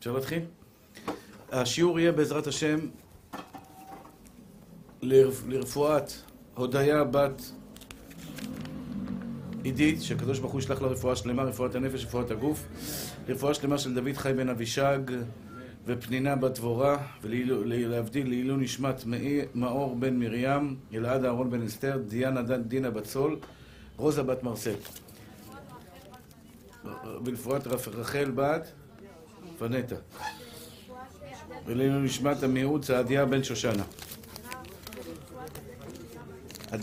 אפשר להתחיל? השיעור יהיה בעזרת השם לרפ... לרפואת הודיה בת עידית, שהקדוש ברוך הוא ישלח לה רפואה שלמה, רפואת הנפש, רפואת הגוף, רפואה שלמה של דוד חי בן אבישג ופנינה בת דבורה, ולהבדיל לעילוי נשמת מאור בן מרים, אלעד אהרון בן אסתר, דיאנה דינה בת סול, רוזה בת מרסל. ולפרט רחל בת פנטה. ולעילוי נשמת המיעוט צעדיה בן שושנה.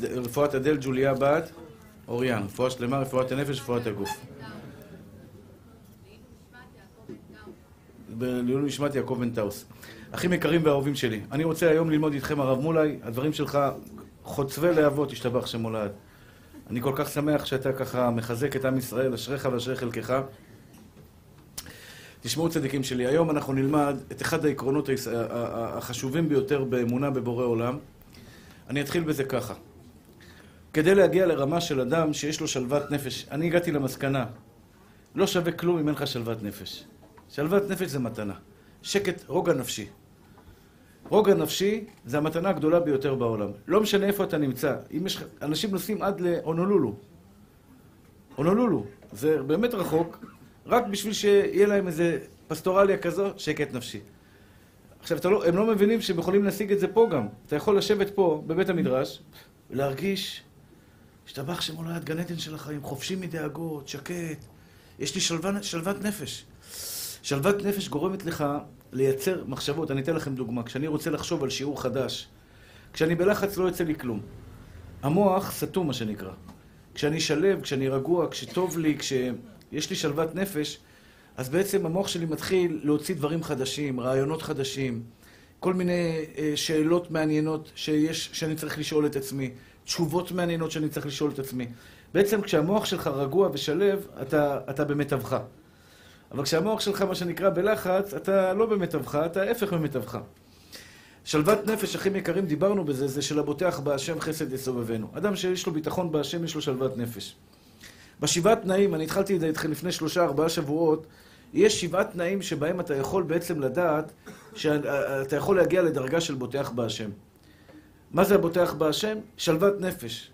רפואת אדל ג'וליה בת אוריאן. רפואה שלמה, רפואת הנפש, רפואת הגוף. לעילוי נשמת יעקב בן טאוס. אחים יקרים ואהובים שלי, אני רוצה היום ללמוד איתכם הרב מולי, הדברים שלך חוצבי להבות, השתבח שם מולד. אני כל כך שמח שאתה ככה מחזק את עם ישראל, אשריך ואשרי חלקך. תשמעו צדיקים שלי, היום אנחנו נלמד את אחד העקרונות החשובים ביותר באמונה בבורא עולם. אני אתחיל בזה ככה. כדי להגיע לרמה של אדם שיש לו שלוות נפש, אני הגעתי למסקנה, לא שווה כלום אם אין לך שלוות נפש. שלוות נפש זה מתנה. שקט, רוגע נפשי. רוגע נפשי זה המתנה הגדולה ביותר בעולם. לא משנה איפה אתה נמצא. אם יש... אנשים נוסעים עד להונולולו. הונולולו. זה באמת רחוק, רק בשביל שיהיה להם איזה פסטורליה כזו, שקט נפשי. עכשיו, לא, הם לא מבינים שהם יכולים להשיג את זה פה גם. אתה יכול לשבת פה, בבית המדרש, ולהרגיש, השתבח שמולד לא גן עדן של החיים, חופשי מדאגות, שקט. יש לי שלוות, שלוות נפש. שלוות נפש גורמת לך לייצר מחשבות. אני אתן לכם דוגמה. כשאני רוצה לחשוב על שיעור חדש, כשאני בלחץ לא יוצא לי כלום. המוח סתום, מה שנקרא. כשאני שלב, כשאני רגוע, כשטוב לי, כשיש לי שלוות נפש, אז בעצם המוח שלי מתחיל להוציא דברים חדשים, רעיונות חדשים, כל מיני אה, שאלות מעניינות שיש, שאני צריך לשאול את עצמי, תשובות מעניינות שאני צריך לשאול את עצמי. בעצם כשהמוח שלך רגוע ושלב, אתה, אתה במטבך. אבל כשהמוח שלך, מה שנקרא, בלחץ, אתה לא במיטבך, אתה ההפך ממיטבך. שלוות נפש, אחים יקרים, דיברנו בזה, זה של הבוטח בהשם חסד יסובבנו. אדם שיש לו ביטחון בהשם, יש לו שלוות נפש. בשבעה תנאים, אני התחלתי את זה איתכם לפני שלושה, ארבעה שבועות, יש שבעה תנאים שבהם אתה יכול בעצם לדעת שאתה יכול להגיע לדרגה של בוטח בהשם. מה זה הבוטח בהשם? שלוות נפש.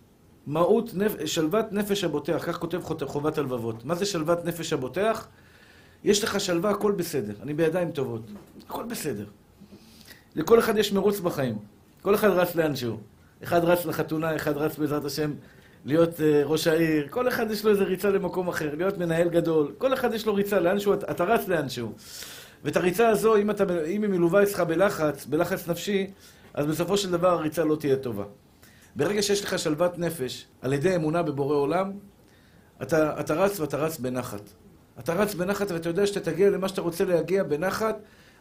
מהות נפ... שלוות נפש הבוטח, כך כותב חובת הלבבות. מה זה שלוות נפש הבוטח? יש לך שלווה, הכל בסדר. אני בידיים טובות. הכל בסדר. לכל אחד יש מרוץ בחיים. כל אחד רץ לאנשהו. אחד רץ לחתונה, אחד רץ בעזרת השם להיות uh, ראש העיר. כל אחד יש לו איזה ריצה למקום אחר, להיות מנהל גדול. כל אחד יש לו ריצה לאנשהו, אתה, רץ לאנשהו. ואת הריצה הזו, אם, אתה, אם היא מלווה אצלך בלחץ, בלחץ נפשי, אז בסופו של דבר הריצה לא תהיה טובה. ברגע שיש לך שלוות נפש, על ידי אמונה בבורא עולם, אתה, אתה רץ ואתה רץ בנחת. אתה רץ בנחת ואתה יודע שאתה תגיע למה שאתה רוצה להגיע בנחת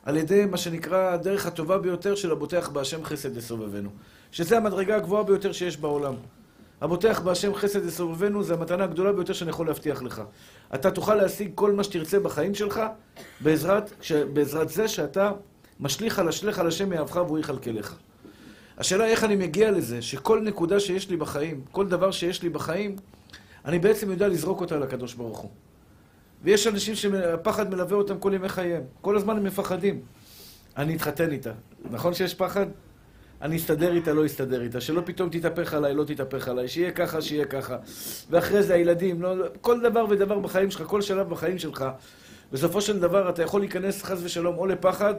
על ידי מה שנקרא הדרך הטובה ביותר של הבוטח בהשם חסד לסובבנו. שזה המדרגה הגבוהה ביותר שיש בעולם. הבוטח בהשם חסד לסובבנו זה המתנה הגדולה ביותר שאני יכול להבטיח לך. אתה תוכל להשיג כל מה שתרצה בחיים שלך בעזרת, בעזרת זה שאתה משליך על אשליך על השם מאהבך והוא יכלכלך. השאלה איך אני מגיע לזה שכל נקודה שיש לי בחיים, כל דבר שיש לי בחיים, אני בעצם יודע לזרוק אותה לקדוש ברוך הוא. ויש אנשים שהפחד מלווה אותם כל ימי חייהם. כל הזמן הם מפחדים. אני אתחתן איתה. נכון שיש פחד? אני אסתדר איתה, לא אסתדר איתה. שלא פתאום תתהפך עליי, לא תתהפך עליי. שיהיה ככה, שיהיה ככה. ואחרי זה הילדים, לא, כל דבר ודבר בחיים שלך, כל שלב בחיים שלך, בסופו של דבר אתה יכול להיכנס חס ושלום או לפחד,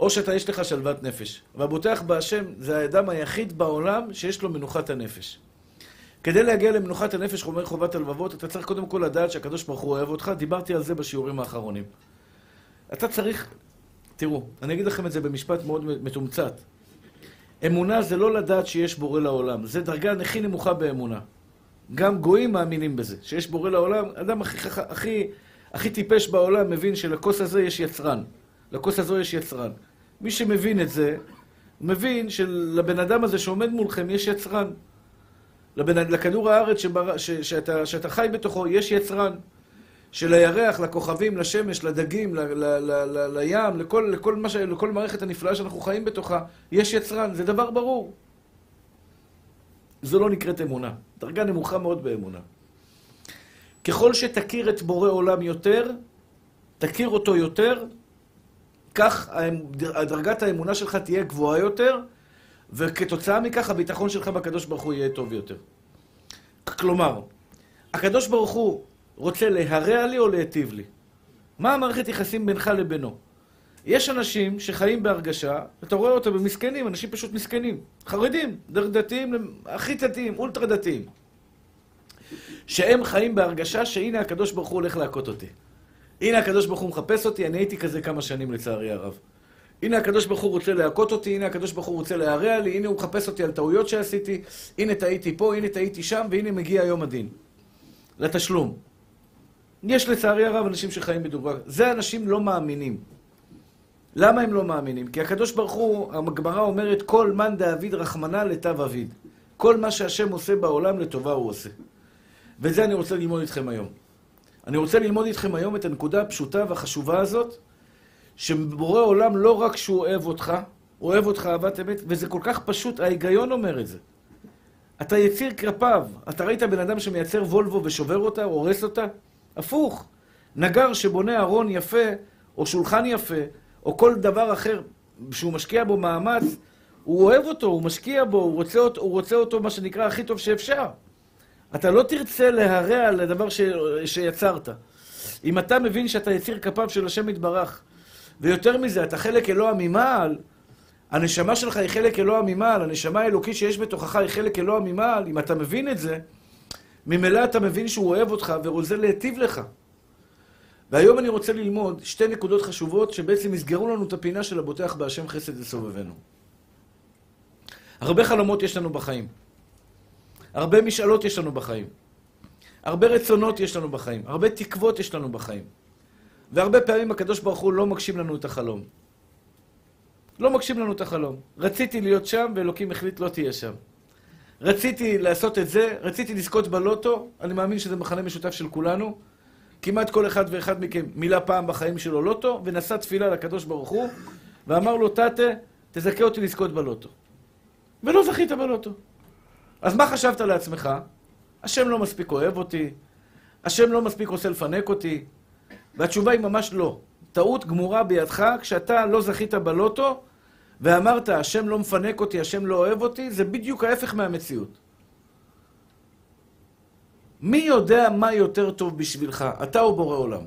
או שאתה יש לך שלוות נפש. והבוטח בהשם זה האדם היחיד בעולם שיש לו מנוחת הנפש. כדי להגיע למנוחת הנפש, אומר חובת הלבבות, אתה צריך קודם כל לדעת שהקדוש ברוך הוא אוהב אותך, דיברתי על זה בשיעורים האחרונים. אתה צריך, תראו, אני אגיד לכם את זה במשפט מאוד מתומצת. אמונה זה לא לדעת שיש בורא לעולם, זה דרגה הכי נמוכה באמונה. גם גויים מאמינים בזה, שיש בורא לעולם, אדם הכי, הכי, הכי טיפש בעולם מבין שלכוס הזה יש יצרן. לכוס הזו יש יצרן. מי שמבין את זה, מבין שלבן אדם הזה שעומד מולכם יש יצרן. לבנ... לכדור הארץ שבר... ש... שאתה... שאתה חי בתוכו, יש יצרן. של הירח, לכוכבים, לשמש, לדגים, ל... ל... ל... ל... לים, לכל, לכל, ש... לכל מערכת הנפלאה שאנחנו חיים בתוכה, יש יצרן. זה דבר ברור. זו לא נקראת אמונה. דרגה נמוכה מאוד באמונה. ככל שתכיר את בורא עולם יותר, תכיר אותו יותר, כך דרגת האמונה שלך תהיה גבוהה יותר, וכתוצאה מכך הביטחון שלך בקדוש ברוך הוא יהיה טוב יותר. כלומר, הקדוש ברוך הוא רוצה להרע לי או להיטיב לי? מה המערכת יחסים בינך לבינו? יש אנשים שחיים בהרגשה, אתה רואה אותם במסכנים, אנשים פשוט מסכנים. חרדים, דתיים, הכי דתיים, אולטרה דתיים. שהם חיים בהרגשה שהנה הקדוש ברוך הוא הולך להכות אותי. הנה הקדוש ברוך הוא מחפש אותי, אני הייתי כזה כמה שנים לצערי הרב. הנה הקדוש ברוך הוא רוצה להכות אותי, הנה הקדוש ברוך הוא רוצה להרע לי, הנה הוא מחפש אותי על טעויות שעשיתי, הנה טעיתי פה, הנה טעיתי שם, והנה מגיע יום הדין. לתשלום. יש לצערי הרב אנשים שחיים בדוגמה. זה אנשים לא מאמינים. למה הם לא מאמינים? כי הקדוש ברוך הוא, הגמרא אומרת, כל מאן דאביד רחמנא לטב אביד. כל מה שהשם עושה בעולם לטובה הוא עושה. וזה אני רוצה ללמוד איתכם היום. אני רוצה ללמוד איתכם היום את הנקודה הפשוטה והחשובה הזאת, שבורא עולם לא רק שהוא אוהב אותך, הוא אוהב אותך אהבת אמת, וזה כל כך פשוט, ההיגיון אומר את זה. אתה יציר כלפיו. אתה ראית בן אדם שמייצר וולבו ושובר אותה, הורס אותה? הפוך. נגר שבונה ארון יפה, או שולחן יפה, או כל דבר אחר שהוא משקיע בו מאמץ, הוא אוהב אותו, הוא משקיע בו, הוא רוצה אותו, הוא רוצה אותו מה שנקרא הכי טוב שאפשר. אתה לא תרצה להרע לדבר ש... שיצרת. אם אתה מבין שאתה יציר כפיו של השם יתברך, ויותר מזה, אתה חלק אלוה ממעל, הנשמה שלך היא חלק אלוה ממעל, הנשמה האלוקית שיש בתוכך היא חלק אלוה ממעל, אם אתה מבין את זה, ממילא אתה מבין שהוא אוהב אותך ורוצה להיטיב לך. והיום אני רוצה ללמוד שתי נקודות חשובות שבעצם יסגרו לנו את הפינה של הבוטח בהשם חסד לסובבנו. הרבה חלומות יש לנו בחיים. הרבה משאלות יש לנו בחיים. הרבה רצונות יש לנו בחיים. הרבה תקוות יש לנו בחיים. והרבה פעמים הקדוש ברוך הוא לא מגשים לנו את החלום. לא מגשים לנו את החלום. רציתי להיות שם, ואלוקים החליט לא תהיה שם. רציתי לעשות את זה, רציתי לזכות בלוטו, אני מאמין שזה מחנה משותף של כולנו. כמעט כל אחד ואחד מכם מילא פעם בחיים שלו לוטו, ונשא תפילה לקדוש ברוך הוא, ואמר לו, תתה, תזכה אותי לזכות בלוטו. ולא זכית בלוטו. אז מה חשבת לעצמך? השם לא מספיק אוהב אותי, השם לא מספיק רוצה לפנק אותי, והתשובה היא ממש לא. טעות גמורה בידך כשאתה לא זכית בלוטו ואמרת, השם לא מפנק אותי, השם לא אוהב אותי, זה בדיוק ההפך מהמציאות. מי יודע מה יותר טוב בשבילך, אתה או בורא עולם?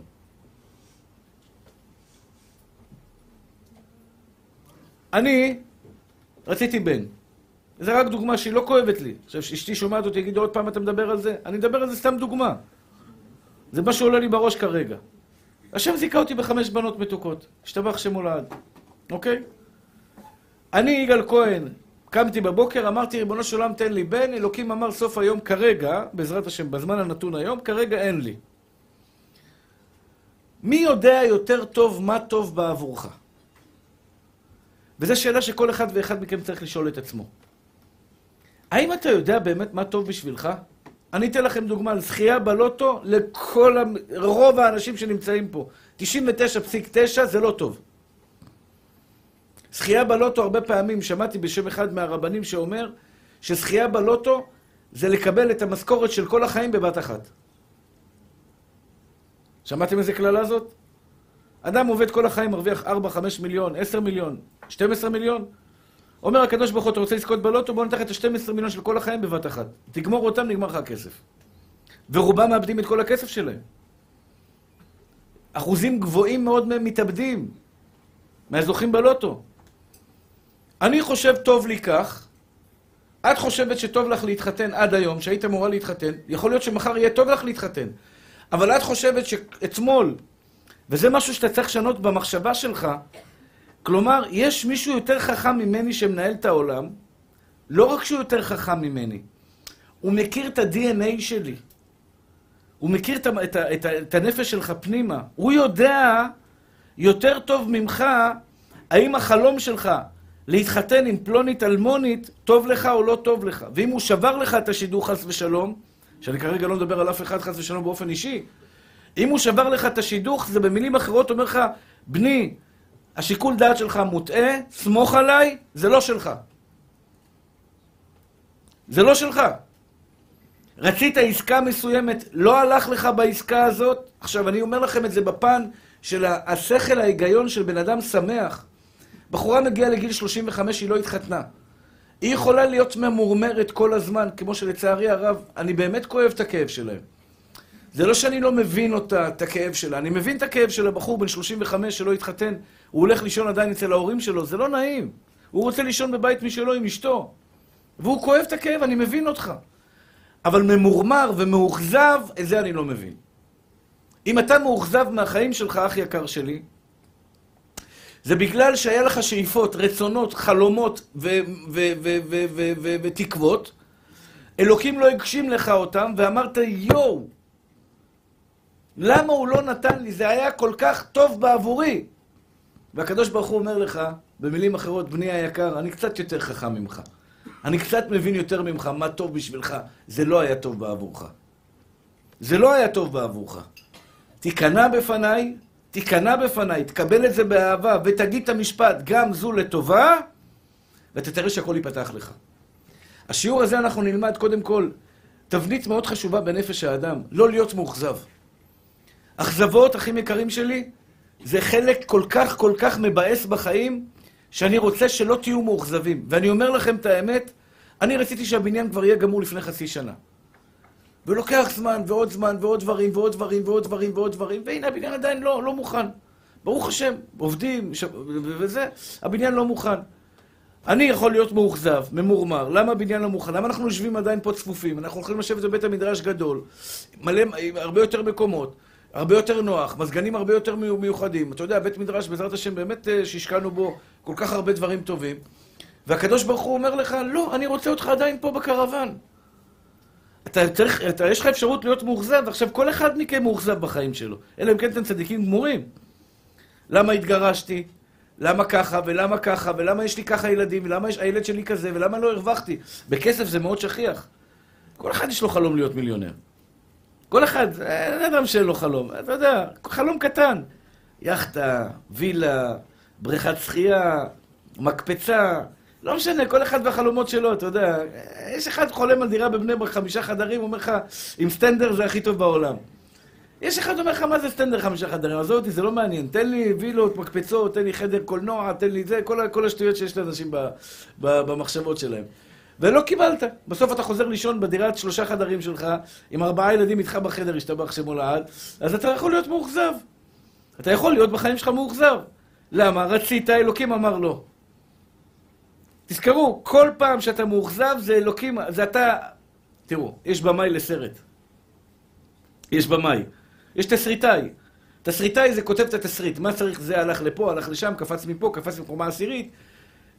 אני רציתי בן. זה רק דוגמה שהיא לא כואבת לי. עכשיו, אשתי שומעת אותי, תגיד עוד פעם אתה מדבר על זה? אני מדבר על זה סתם דוגמה. זה מה שעולה לי בראש כרגע. השם זיכה אותי בחמש בנות מתוקות. השתבח שמו לעד. אוקיי? אני, יגאל כהן, קמתי בבוקר, אמרתי, ריבונו של עולם, תן לי בן. אלוקים אמר סוף היום, כרגע, בעזרת השם, בזמן הנתון היום, כרגע אין לי. מי יודע יותר טוב מה טוב בעבורך? וזו שאלה שכל אחד ואחד מכם צריך לשאול את עצמו. האם אתה יודע באמת מה טוב בשבילך? אני אתן לכם דוגמה על זכייה בלוטו לכל, רוב האנשים שנמצאים פה. 99.9 זה לא טוב. זכייה בלוטו, הרבה פעמים שמעתי בשם אחד מהרבנים שאומר שזכייה בלוטו זה לקבל את המשכורת של כל החיים בבת אחת. שמעתם איזה קללה זאת? אדם עובד כל החיים, מרוויח 4-5 מיליון, 10 מיליון, 12 מיליון. אומר הקדוש ברוך הוא, אתה רוצה לזכות בלוטו? בוא נתח את ה-12 מיליון של כל החיים בבת אחת. תגמור אותם, נגמר לך הכסף. ורובם מאבדים את כל הכסף שלהם. אחוזים גבוהים מאוד מהם מתאבדים, מהזוכים בלוטו. אני חושב טוב לי כך, את חושבת שטוב לך להתחתן עד היום, שהיית אמורה להתחתן, יכול להיות שמחר יהיה טוב לך להתחתן. אבל את חושבת שאתמול, וזה משהו שאתה צריך לשנות במחשבה שלך, כלומר, יש מישהו יותר חכם ממני שמנהל את העולם, לא רק שהוא יותר חכם ממני, הוא מכיר את ה-DNA שלי. הוא מכיר את, את, את, את הנפש שלך פנימה. הוא יודע יותר טוב ממך האם החלום שלך להתחתן עם פלונית אלמונית טוב לך או לא טוב לך. ואם הוא שבר לך את השידור חס ושלום, שאני כרגע לא מדבר על אף אחד חס ושלום באופן אישי, אם הוא שבר לך את השידוך, זה במילים אחרות אומר לך, בני, השיקול דעת שלך מוטעה, סמוך עליי, זה לא שלך. זה לא שלך. רצית עסקה מסוימת, לא הלך לך בעסקה הזאת. עכשיו, אני אומר לכם את זה בפן של השכל, ההיגיון של בן אדם שמח. בחורה מגיעה לגיל 35, היא לא התחתנה. היא יכולה להיות ממורמרת כל הזמן, כמו שלצערי הרב, אני באמת כואב את הכאב שלהם. זה לא שאני לא מבין אותה, את הכאב שלה. אני מבין את הכאב של הבחור בן 35 שלא התחתן, הוא הולך לישון עדיין אצל ההורים שלו, זה לא נעים. הוא רוצה לישון בבית משלו עם אשתו. והוא כואב את הכאב, אני מבין אותך. אבל ממורמר ומאוכזב, את זה אני לא מבין. אם אתה מאוכזב מהחיים שלך, אח יקר שלי, זה בגלל שהיה לך שאיפות, רצונות, חלומות ותקוות, אלוקים לא הגשים לך אותם, ואמרת, יואו, למה הוא לא נתן לי? זה היה כל כך טוב בעבורי. והקדוש ברוך הוא אומר לך, במילים אחרות, בני היקר, אני קצת יותר חכם ממך. אני קצת מבין יותר ממך מה טוב בשבילך. זה לא היה טוב בעבורך. זה לא היה טוב בעבורך. תיכנע בפניי, תיכנע בפניי, תקבל את זה באהבה, ותגיד את המשפט, גם זו לטובה, ואתה תראה שהכל ייפתח לך. השיעור הזה אנחנו נלמד קודם כל תבנית מאוד חשובה בנפש האדם, לא להיות מאוכזב. אכזבות, אחים יקרים שלי, זה חלק כל כך כל כך מבאס בחיים, שאני רוצה שלא תהיו מאוכזבים. ואני אומר לכם את האמת, אני רציתי שהבניין כבר יהיה גמור לפני חצי שנה. ולוקח זמן, ועוד זמן, ועוד דברים, ועוד דברים, ועוד דברים, ועוד דברים, והנה הבניין עדיין לא, לא מוכן. ברוך השם, עובדים, ש... וזה, הבניין לא מוכן. אני יכול להיות מאוכזב, ממורמר, למה הבניין לא מוכן? למה אנחנו יושבים עדיין פה צפופים? אנחנו הולכים לשבת בבית המדרש גדול, מלא, הרבה יותר מקומות. הרבה יותר נוח, מזגנים הרבה יותר מיוחדים. אתה יודע, בית מדרש, בעזרת השם, באמת אה, שהשקענו בו כל כך הרבה דברים טובים. והקדוש ברוך הוא אומר לך, לא, אני רוצה אותך עדיין פה בקרוון. אתה צריך, אתה, יש לך אפשרות להיות מאוכזב, עכשיו כל אחד מכם מאוכזב בחיים שלו. אלא אם כן אתם צדיקים גמורים. למה התגרשתי? למה ככה, ולמה ככה, ולמה יש לי ככה ילדים, ולמה יש, הילד שלי כזה, ולמה לא הרווחתי? בכסף זה מאוד שכיח. כל אחד יש לו חלום להיות מיליונר. כל אחד, אין אדם שאין לו חלום. אתה יודע, חלום קטן. יאכטה, וילה, בריכת שחייה, מקפצה. לא משנה, כל אחד והחלומות שלו, אתה יודע. יש אחד חולם על דירה בבני ברק חמישה חדרים, אומר לך, עם סטנדר זה הכי טוב בעולם. יש אחד אומר לך, מה זה סטנדר חמישה חדרים? עזוב אותי, זה לא מעניין. תן לי וילות, מקפצות, תן לי חדר קולנוע, תן לי זה, כל, כל השטויות שיש לאנשים במחשבות שלהם. ולא קיבלת. בסוף אתה חוזר לישון בדירת שלושה חדרים שלך, עם ארבעה ילדים איתך בחדר, השתבח שמו לעד, אז אתה יכול להיות מאוכזב. אתה יכול להיות בחיים שלך מאוכזב. למה? רצית, אלוקים אמר לא. תזכרו, כל פעם שאתה מאוכזב זה אלוקים, זה אתה... תראו, יש במאי לסרט. יש במאי. יש תסריטאי. תסריטאי זה כותב את התסריט. מה צריך? זה הלך לפה, הלך לשם, קפץ מפה, קפץ מקומה עשירית.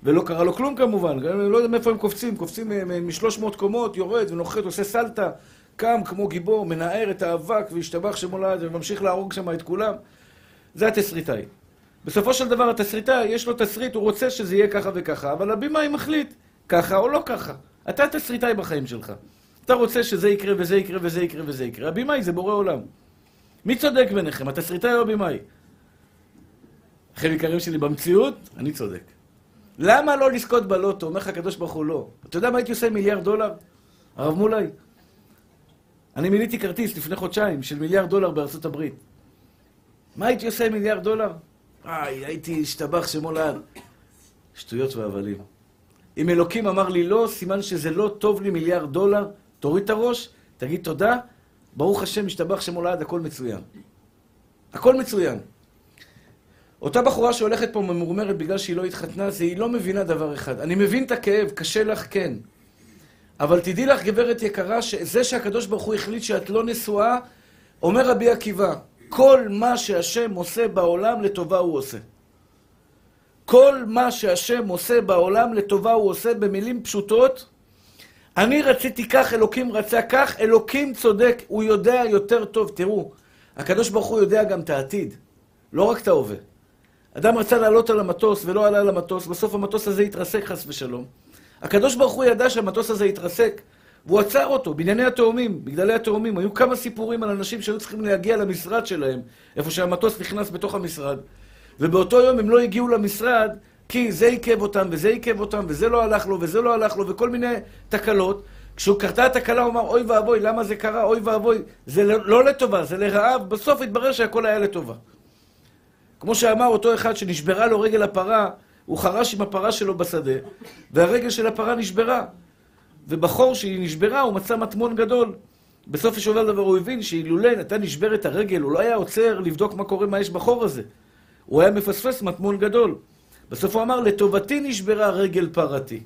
ולא קרה לו כלום כמובן, לא יודע מאיפה הם קופצים, קופצים מ-300 קומות, יורד ונוחת, עושה סלטה, קם כמו גיבור, מנער את האבק והשתבח שמולד וממשיך להרוג שם את כולם. זה התסריטאי. בסופו של דבר התסריטאי, יש לו תסריט, הוא רוצה שזה יהיה ככה וככה, אבל הבימאי מחליט, ככה או לא ככה. אתה תסריטאי בחיים שלך. אתה רוצה שזה יקרה וזה יקרה וזה יקרה וזה יקרה. הבימאי זה בורא עולם. מי צודק ביניכם, התסריטאי או הבימאי? אחים יקרים שלי, במציאות, אני צודק. למה לא לזכות בלוטו? אומר לך הקדוש ברוך הוא לא. אתה יודע מה הייתי עושה עם מיליארד דולר? הרב מולי, אני מיליתי כרטיס לפני חודשיים של מיליארד דולר בארצות הברית. מה הייתי עושה עם מיליארד דולר? איי, הייתי השתבח שמו לעד. שטויות והבלים. אם אלוקים אמר לי לא, סימן שזה לא טוב לי מיליארד דולר, תוריד את הראש, תגיד תודה, ברוך השם, השתבח שמו לעד, הכל מצוין. הכל מצוין. אותה בחורה שהולכת פה ממורמרת בגלל שהיא לא התחתנה, זה היא לא מבינה דבר אחד. אני מבין את הכאב, קשה לך, כן. אבל תדעי לך, גברת יקרה, שזה שהקדוש ברוך הוא החליט שאת לא נשואה, אומר רבי עקיבא, כל מה שהשם עושה בעולם, לטובה הוא עושה. כל מה שהשם עושה בעולם, לטובה הוא עושה, במילים פשוטות. אני רציתי כך, אלוקים רצה כך, אלוקים צודק, הוא יודע יותר טוב. תראו, הקדוש ברוך הוא יודע גם את העתיד, לא רק את ההווה. אדם רצה לעלות על המטוס ולא עלה על המטוס, בסוף המטוס הזה התרסק חס ושלום. הקדוש ברוך הוא ידע שהמטוס הזה התרסק, והוא עצר אותו, בענייני התאומים, בגדלי התאומים. היו כמה סיפורים על אנשים שהיו צריכים להגיע למשרד שלהם, איפה שהמטוס נכנס בתוך המשרד, ובאותו יום הם לא הגיעו למשרד, כי זה עיכב אותם, וזה עיכב אותם, וזה לא הלך לו, וזה לא הלך לו, וכל מיני תקלות. כשהוא קרתה התקלה, הוא אמר, אוי ואבוי, למה זה קרה? אוי ואבוי. זה לא, לא לטובה, זה לרעה, בסוף התברר שהכל היה לטובה. כמו שאמר אותו אחד שנשברה לו רגל הפרה, הוא חרש עם הפרה שלו בשדה, והרגל של הפרה נשברה. ובחור שהיא נשברה, הוא מצא מטמון גדול. בסוף של דבר הוא הבין שאילולא נתן נשברת הרגל, הוא לא היה עוצר לבדוק מה קורה, מה יש בחור הזה. הוא היה מפספס מטמון גדול. בסוף הוא אמר, לטובתי נשברה רגל פרתי.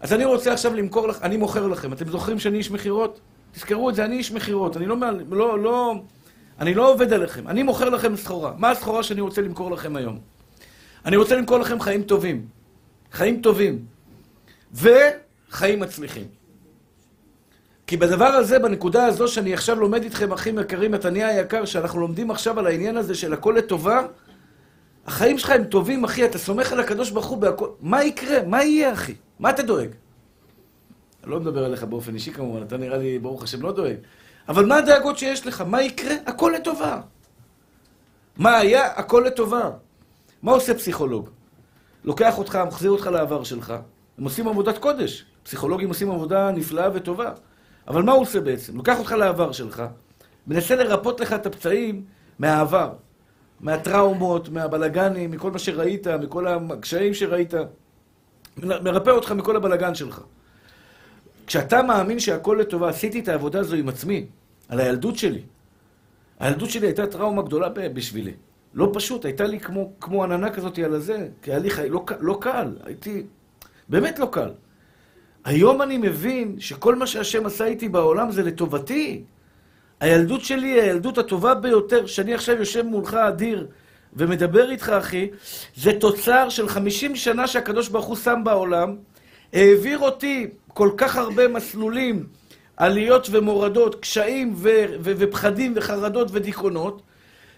אז אני רוצה עכשיו למכור לך, אני מוכר לכם. אתם זוכרים שאני איש מכירות? תזכרו את זה, אני איש מכירות. אני לא, לא, לא, אני לא עובד עליכם. אני מוכר לכם סחורה. מה הסחורה שאני רוצה למכור לכם היום? אני רוצה למכור לכם חיים טובים. חיים טובים. וחיים מצליחים. כי בדבר הזה, בנקודה הזו שאני עכשיו לומד איתכם, אחים יקרים, מתניה היקר, שאנחנו לומדים עכשיו על העניין הזה של הכל לטובה, החיים שלך הם טובים, אחי, אתה סומך על הקדוש ברוך הוא בהכל. מה יקרה? מה יהיה, אחי? מה אתה דואג? אני לא מדבר עליך באופן אישי כמובן, אתה נראה לי, ברוך השם, לא דואג. אבל מה הדאגות שיש לך? מה יקרה? הכל לטובה. מה היה? הכל לטובה. מה עושה פסיכולוג? לוקח אותך, מחזיר אותך לעבר שלך. הם עושים עבודת קודש. פסיכולוגים עושים עבודה נפלאה וטובה. אבל מה הוא עושה בעצם? לוקח אותך לעבר שלך, מנסה לרפות לך את הפצעים מהעבר, מהטראומות, מהבלגנים, מכל מה שראית, מכל הקשיים שראית. מרפא אותך מכל הבלגן שלך. כשאתה מאמין שהכל לטובה, עשיתי את העבודה הזו עם עצמי, על הילדות שלי. הילדות שלי הייתה טראומה גדולה בשבילי. לא פשוט, הייתה לי כמו, כמו עננה כזאת על הזה, כי היה לי חי... לא, לא קל, הייתי... באמת לא קל. היום אני מבין שכל מה שהשם עשה איתי בעולם זה לטובתי. הילדות שלי היא הילדות הטובה ביותר, שאני עכשיו יושב מולך אדיר ומדבר איתך, אחי, זה תוצר של 50 שנה שהקדוש ברוך הוא שם בעולם, העביר אותי כל כך הרבה מסלולים, עליות ומורדות, קשיים ו- ו- ופחדים וחרדות ודיכאונות,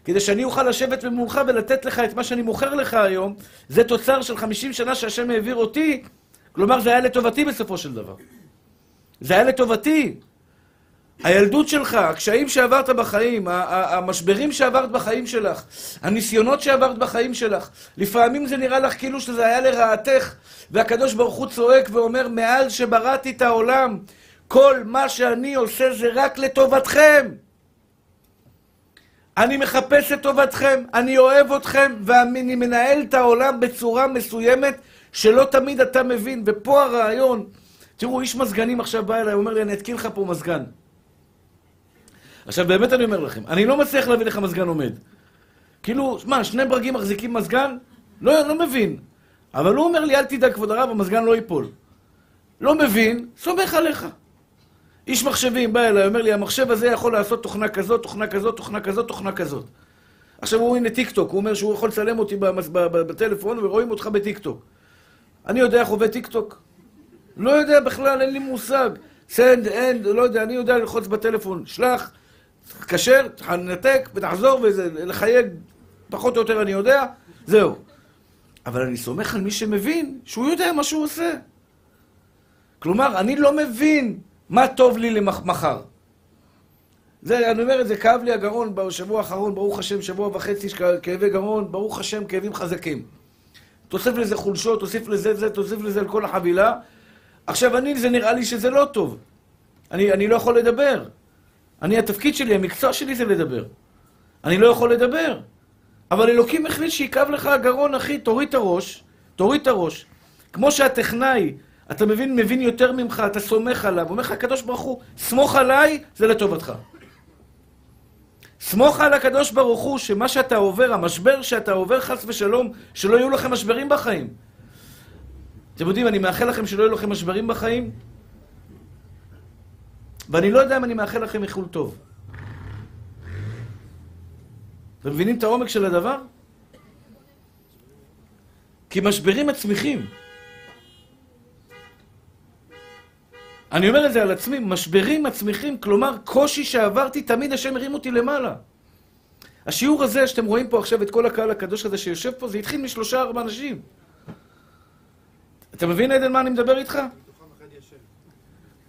כדי שאני אוכל לשבת מולך ולתת לך את מה שאני מוכר לך היום, זה תוצר של 50 שנה שהשם העביר אותי כלומר, זה היה לטובתי בסופו של דבר. זה היה לטובתי. הילדות שלך, הקשיים שעברת בחיים, המשברים שעברת בחיים שלך, הניסיונות שעברת בחיים שלך, לפעמים זה נראה לך כאילו שזה היה לרעתך, והקדוש ברוך הוא צועק ואומר, מעל שבראתי את העולם, כל מה שאני עושה זה רק לטובתכם. אני מחפש את טובתכם, אני אוהב אתכם, ואני מנהל את העולם בצורה מסוימת שלא תמיד אתה מבין, ופה הרעיון, תראו, איש מזגנים עכשיו בא אליי, אומר לי, אני אתקין לך פה מזגן. עכשיו, באמת אני אומר לכם, אני לא מצליח להביא לך מזגן עומד. כאילו, מה, שני ברגים מחזיקים מזגן? לא, לא מבין. אבל הוא אומר לי, אל תדאג, כבוד הרב, המזגן לא ייפול. לא מבין, סומך עליך. איש מחשבים בא אליי, אומר לי, המחשב הזה יכול לעשות תוכנה כזאת, תוכנה כזאת, תוכנה כזאת, תוכנה כזאת. עכשיו הוא הנה טיק טוק, הוא אומר שהוא יכול לצלם אותי בטלפון ורואים אותך בטיק טוק. אני יודע איך עובד טיקטוק. לא יודע בכלל, אין לי מושג. send, end, לא יודע, אני יודע ללחוץ בטלפון, שלח, תתקשר, תנתק ותחזור ולחייג, פחות או יותר אני יודע, זהו. אבל אני סומך על מי שמבין שהוא יודע מה שהוא עושה. כלומר, אני לא מבין מה טוב לי למחר. זה, אני אומר את זה, כאב לי הגרון בשבוע האחרון, ברוך השם, שבוע וחצי כאבי גרון, ברוך השם, כאבים חזקים. תוסיף לזה חולשות, תוסיף לזה זה, תוסיף לזה על כל החבילה. עכשיו, אני, זה נראה לי שזה לא טוב. אני, אני לא יכול לדבר. אני, התפקיד שלי, המקצוע שלי זה לדבר. אני לא יכול לדבר. אבל אלוקים החליט שיכאב לך הגרון, אחי, תוריד את הראש, תוריד את הראש. כמו שהטכנאי, אתה מבין, מבין יותר ממך, אתה סומך עליו, אומר לך הקדוש ברוך הוא, סמוך עליי, זה לטובתך. סמוך על הקדוש ברוך הוא שמה שאתה עובר, המשבר שאתה עובר חס ושלום, שלא יהיו לכם משברים בחיים. אתם יודעים, אני מאחל לכם שלא יהיו לכם משברים בחיים, ואני לא יודע אם אני מאחל לכם איחול טוב. אתם מבינים את העומק של הדבר? כי משברים מצמיחים. אני אומר את זה על עצמי, משברים מצמיחים, כלומר, קושי שעברתי, תמיד השם הרים אותי למעלה. השיעור הזה שאתם רואים פה עכשיו את כל הקהל הקדוש הזה שיושב פה, זה התחיל משלושה ארבע אנשים. אתה מבין, עדן, מה אני מדבר איתך?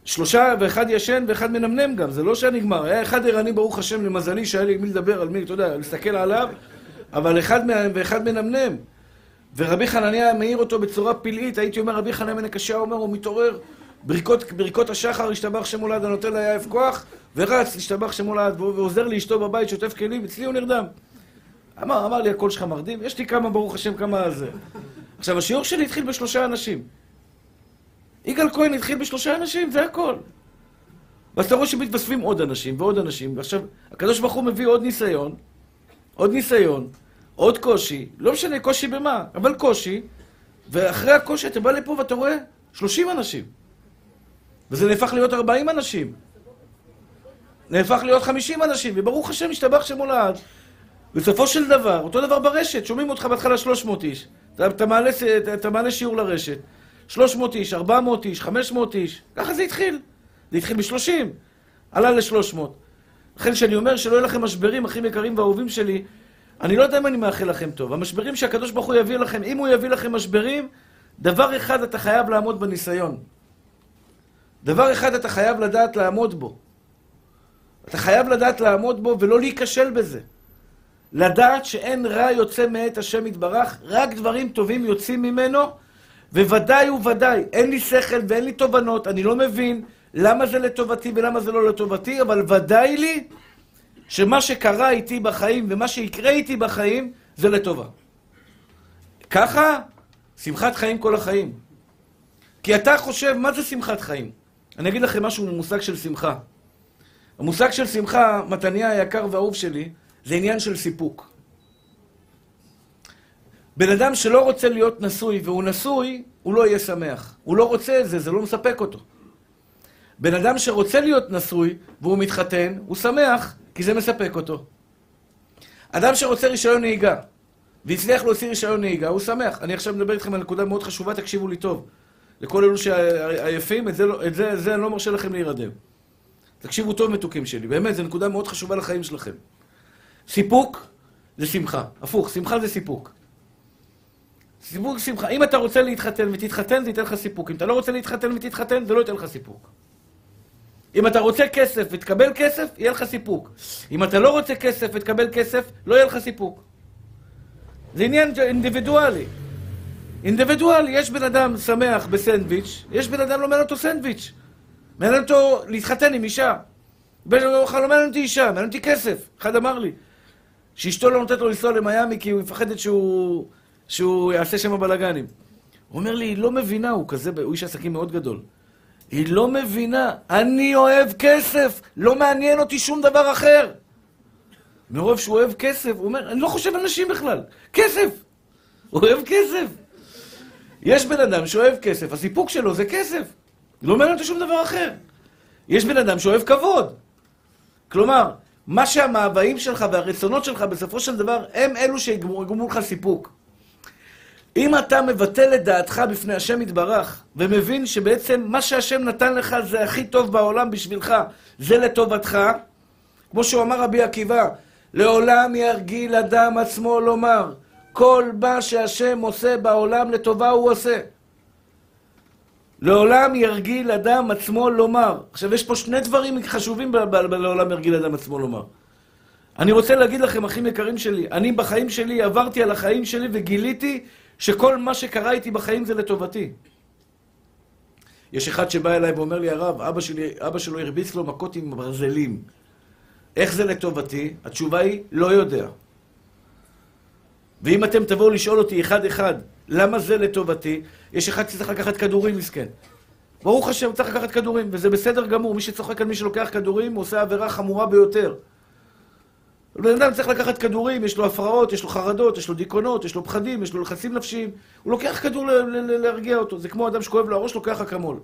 שלושה ואחד ישן ואחד מנמנם גם, זה לא שהיה נגמר. היה אחד ערני, ברוך השם, למזלי, שהיה לי מי לדבר על מי, אתה יודע, להסתכל עליו, אבל אחד מהם ואחד מנמנם. ורבי חנניה מעיר אותו בצורה פלאית, הייתי אומר, רבי חנניה הקשה אומר, הוא מתעורר, ברכות, ברכות השחר, השתבח שמולד, הנותן ליעף כוח, ורץ, השתבח שמולד, ועוזר לאשתו בבית, שוטף כלים, אצלי הוא נרדם. אמר, אמר לי, הקול שלך מרדים? יש לי כמה, ברוך השם, כמה זה. עכשיו, השיעור שלי התחיל בשלושה אנשים. יגאל כהן התחיל בשלושה אנשים, זה הכל. ואז אתה רואה שמתווספים עוד אנשים ועוד אנשים, ועכשיו, הקדוש ברוך הוא מביא עוד ניסיון, עוד ניסיון, עוד קושי, לא משנה קושי במה, אבל קושי, ואחרי הקושי אתה בא לפה ואתה רואה 30 אנשים. וזה נהפך להיות 40 אנשים. נהפך להיות 50 אנשים, וברוך השם, השתבח שמולד. בסופו של דבר, אותו דבר ברשת, שומעים אותך בהתחלה 300 איש. אתה, אתה, מעלה, אתה מעלה שיעור לרשת. 300 איש, 400 איש, 500 איש. ככה זה התחיל. זה התחיל ב-30, עלה ל-300. לכן כשאני אומר שלא יהיו לכם משברים, אחים יקרים ואהובים שלי, אני לא יודע אם אני מאחל לכם טוב. המשברים שהקדוש ברוך הוא יביא לכם, אם הוא יביא לכם משברים, דבר אחד אתה חייב לעמוד בניסיון. דבר אחד אתה חייב לדעת לעמוד בו. אתה חייב לדעת לעמוד בו ולא להיכשל בזה. לדעת שאין רע יוצא מאת השם יתברך, רק דברים טובים יוצאים ממנו, וודאי וודאי, אין לי שכל ואין לי תובנות, אני לא מבין למה זה לטובתי ולמה זה לא לטובתי, אבל ודאי לי שמה שקרה איתי בחיים ומה שיקרה איתי בחיים זה לטובה. ככה, שמחת חיים כל החיים. כי אתה חושב, מה זה שמחת חיים? אני אגיד לכם משהו ממושג של שמחה. המושג של שמחה, מתניה היקר והאהוב שלי, זה עניין של סיפוק. בן אדם שלא רוצה להיות נשוי והוא נשוי, הוא לא יהיה שמח. הוא לא רוצה את זה, זה לא מספק אותו. בן אדם שרוצה להיות נשוי והוא מתחתן, הוא שמח, כי זה מספק אותו. אדם שרוצה רישיון נהיגה, והצליח להוציא רישיון נהיגה, הוא שמח. אני עכשיו מדבר איתכם על נקודה מאוד חשובה, תקשיבו לי טוב. לכל אלו שעייפים, את זה, לא, את זה, את זה אני לא מרשה לכם להירדם. תקשיבו טוב, מתוקים שלי. באמת, זו נקודה מאוד חשובה לחיים שלכם. סיפוק זה שמחה. הפוך, שמחה זה סיפוק. סיפוק שמחה. אם אתה רוצה להתחתן ותתחתן, זה ייתן לך סיפוק. אם אתה לא רוצה להתחתן ותתחתן, זה לא ייתן לך סיפוק. אם אתה רוצה כסף ותקבל כסף, יהיה לך סיפוק. אם אתה לא רוצה כסף ותקבל כסף, לא יהיה לך סיפוק. זה עניין אינדיבידואלי. אינדיבידואלי, יש בן אדם שמח בסנדוויץ', יש בן אדם לא מעניין אותו סנדוויץ'. מעניין אותו להתחתן עם אישה. בן אדם לא מעניין אותי אישה, מעניין אותי כסף. אחד אמר לי, שאשתו לא נותנת לו לנסוע למיאמי כי הוא מפחדת שהוא, שהוא יעשה שם בלאגנים. הוא אומר לי, היא לא מבינה, הוא כזה, הוא איש עסקים מאוד גדול. היא לא מבינה, אני אוהב כסף, לא מעניין אותי שום דבר אחר. מרוב שהוא אוהב כסף, הוא אומר, אני לא חושב על נשים בכלל, כסף! הוא אוהב כסף. יש בן אדם שאוהב כסף, הסיפוק שלו זה כסף. לא מעניין אותו שום דבר אחר. יש בן אדם שאוהב כבוד. כלומר, מה שהמאוויים שלך והרצונות שלך בסופו של דבר הם אלו שיגרמו לך סיפוק. אם אתה מבטל את דעתך בפני השם יתברך, ומבין שבעצם מה שהשם נתן לך זה הכי טוב בעולם בשבילך, זה לטובתך, כמו שהוא אמר רבי עקיבא, לעולם ירגיל אדם עצמו לומר, כל מה שהשם עושה בעולם לטובה הוא עושה. לעולם ירגיל אדם עצמו לומר. עכשיו, יש פה שני דברים חשובים לעולם ירגיל אדם עצמו לומר. אני רוצה להגיד לכם, אחים יקרים שלי, אני בחיים שלי עברתי על החיים שלי וגיליתי שכל מה שקרה איתי בחיים זה לטובתי. יש אחד שבא אליי ואומר לי, הרב, אבא, שלי, אבא שלו הרביץ לו מכות עם ברזלים. איך זה לטובתי? התשובה היא, לא יודע. ואם אתם תבואו לשאול אותי אחד-אחד, למה זה לטובתי? יש אחד שצריך לקחת כדורים, מסכן. ברוך השם, צריך לקחת כדורים, וזה בסדר גמור. מי שצוחק על מי שלוקח כדורים, הוא עושה עבירה חמורה ביותר. בן אדם צריך לקחת כדורים, יש לו הפרעות, יש לו חרדות, יש לו דיכאונות, יש לו פחדים, יש לו לחצים נפשיים. הוא לוקח כדור להרגיע אותו. זה כמו אדם שכואב לו הראש, לוקח אקמול.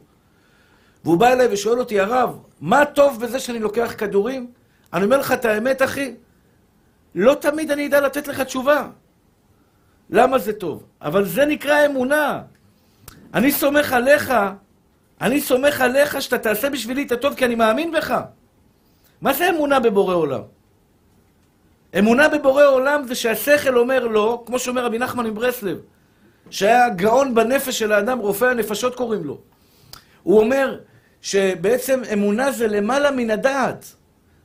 והוא בא אליי ושואל אותי, הרב, מה טוב בזה שאני לוקח כדורים? אני אומר לך את האמת, אחי, לא תמיד אני אדע לתת לך תשובה. למה זה טוב? אבל זה נקרא אמונה. אני סומך עליך, אני סומך עליך שאתה תעשה בשבילי את הטוב כי אני מאמין בך. מה זה אמונה בבורא עולם? אמונה בבורא עולם זה שהשכל אומר לא, כמו שאומר רבי נחמן מברסלב, שהיה גאון בנפש של האדם, רופא הנפשות קוראים לו. הוא אומר שבעצם אמונה זה למעלה מן הדעת.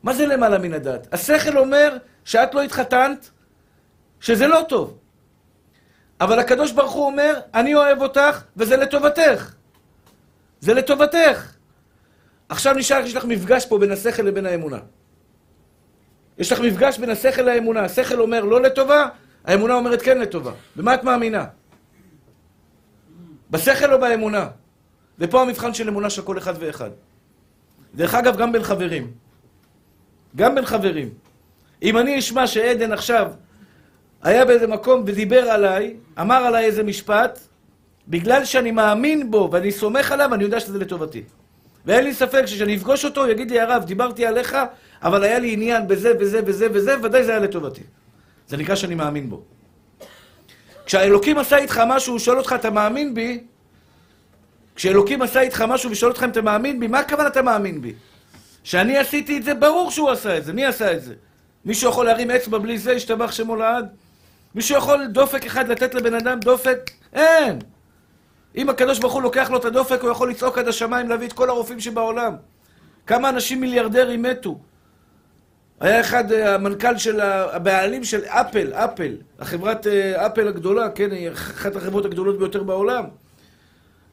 מה זה למעלה מן הדעת? השכל אומר שאת לא התחתנת, שזה לא טוב. אבל הקדוש ברוך הוא אומר, אני אוהב אותך וזה לטובתך. זה לטובתך. עכשיו נשאר, יש לך מפגש פה בין השכל לבין האמונה. יש לך מפגש בין השכל לאמונה. השכל אומר לא לטובה, האמונה אומרת כן לטובה. במה את מאמינה? בשכל או באמונה? ופה המבחן של אמונה של כל אחד ואחד. דרך אגב, גם בין חברים. גם בין חברים. אם אני אשמע שעדן עכשיו היה באיזה מקום ודיבר עליי, אמר עליי איזה משפט, בגלל שאני מאמין בו ואני סומך עליו, אני יודע שזה לטובתי. ואין לי ספק שכשאני אפגוש אותו, הוא יגיד לי, הרב, דיברתי עליך, אבל היה לי עניין בזה וזה וזה וזה, ודאי זה היה לטובתי. זה נקרא שאני מאמין בו. כשהאלוקים עשה איתך משהו, הוא שואל אותך, אתה מאמין בי? כשאלוקים עשה איתך משהו ושואל אותך אם אתה מאמין בי, מה הכוונה אתה מאמין בי? שאני עשיתי את זה, ברור שהוא עשה את זה. מי עשה את זה? מישהו יכול להרים אצבע בלי זה, ישתבח שמו לעד? מישהו יכול דופק אחד לתת לבן אדם דופק? אין! אם הקדוש ברוך הוא לוקח לו את הדופק, הוא יכול לצעוק עד השמיים, להביא את כל הרופאים שבעולם. כמה אנשים מיליארדרים מתו? היה אחד, אה, המנכ"ל של, הבעלים של אפל, אפל, החברת אה, אפל הגדולה, כן, היא אחת החברות הגדולות ביותר בעולם.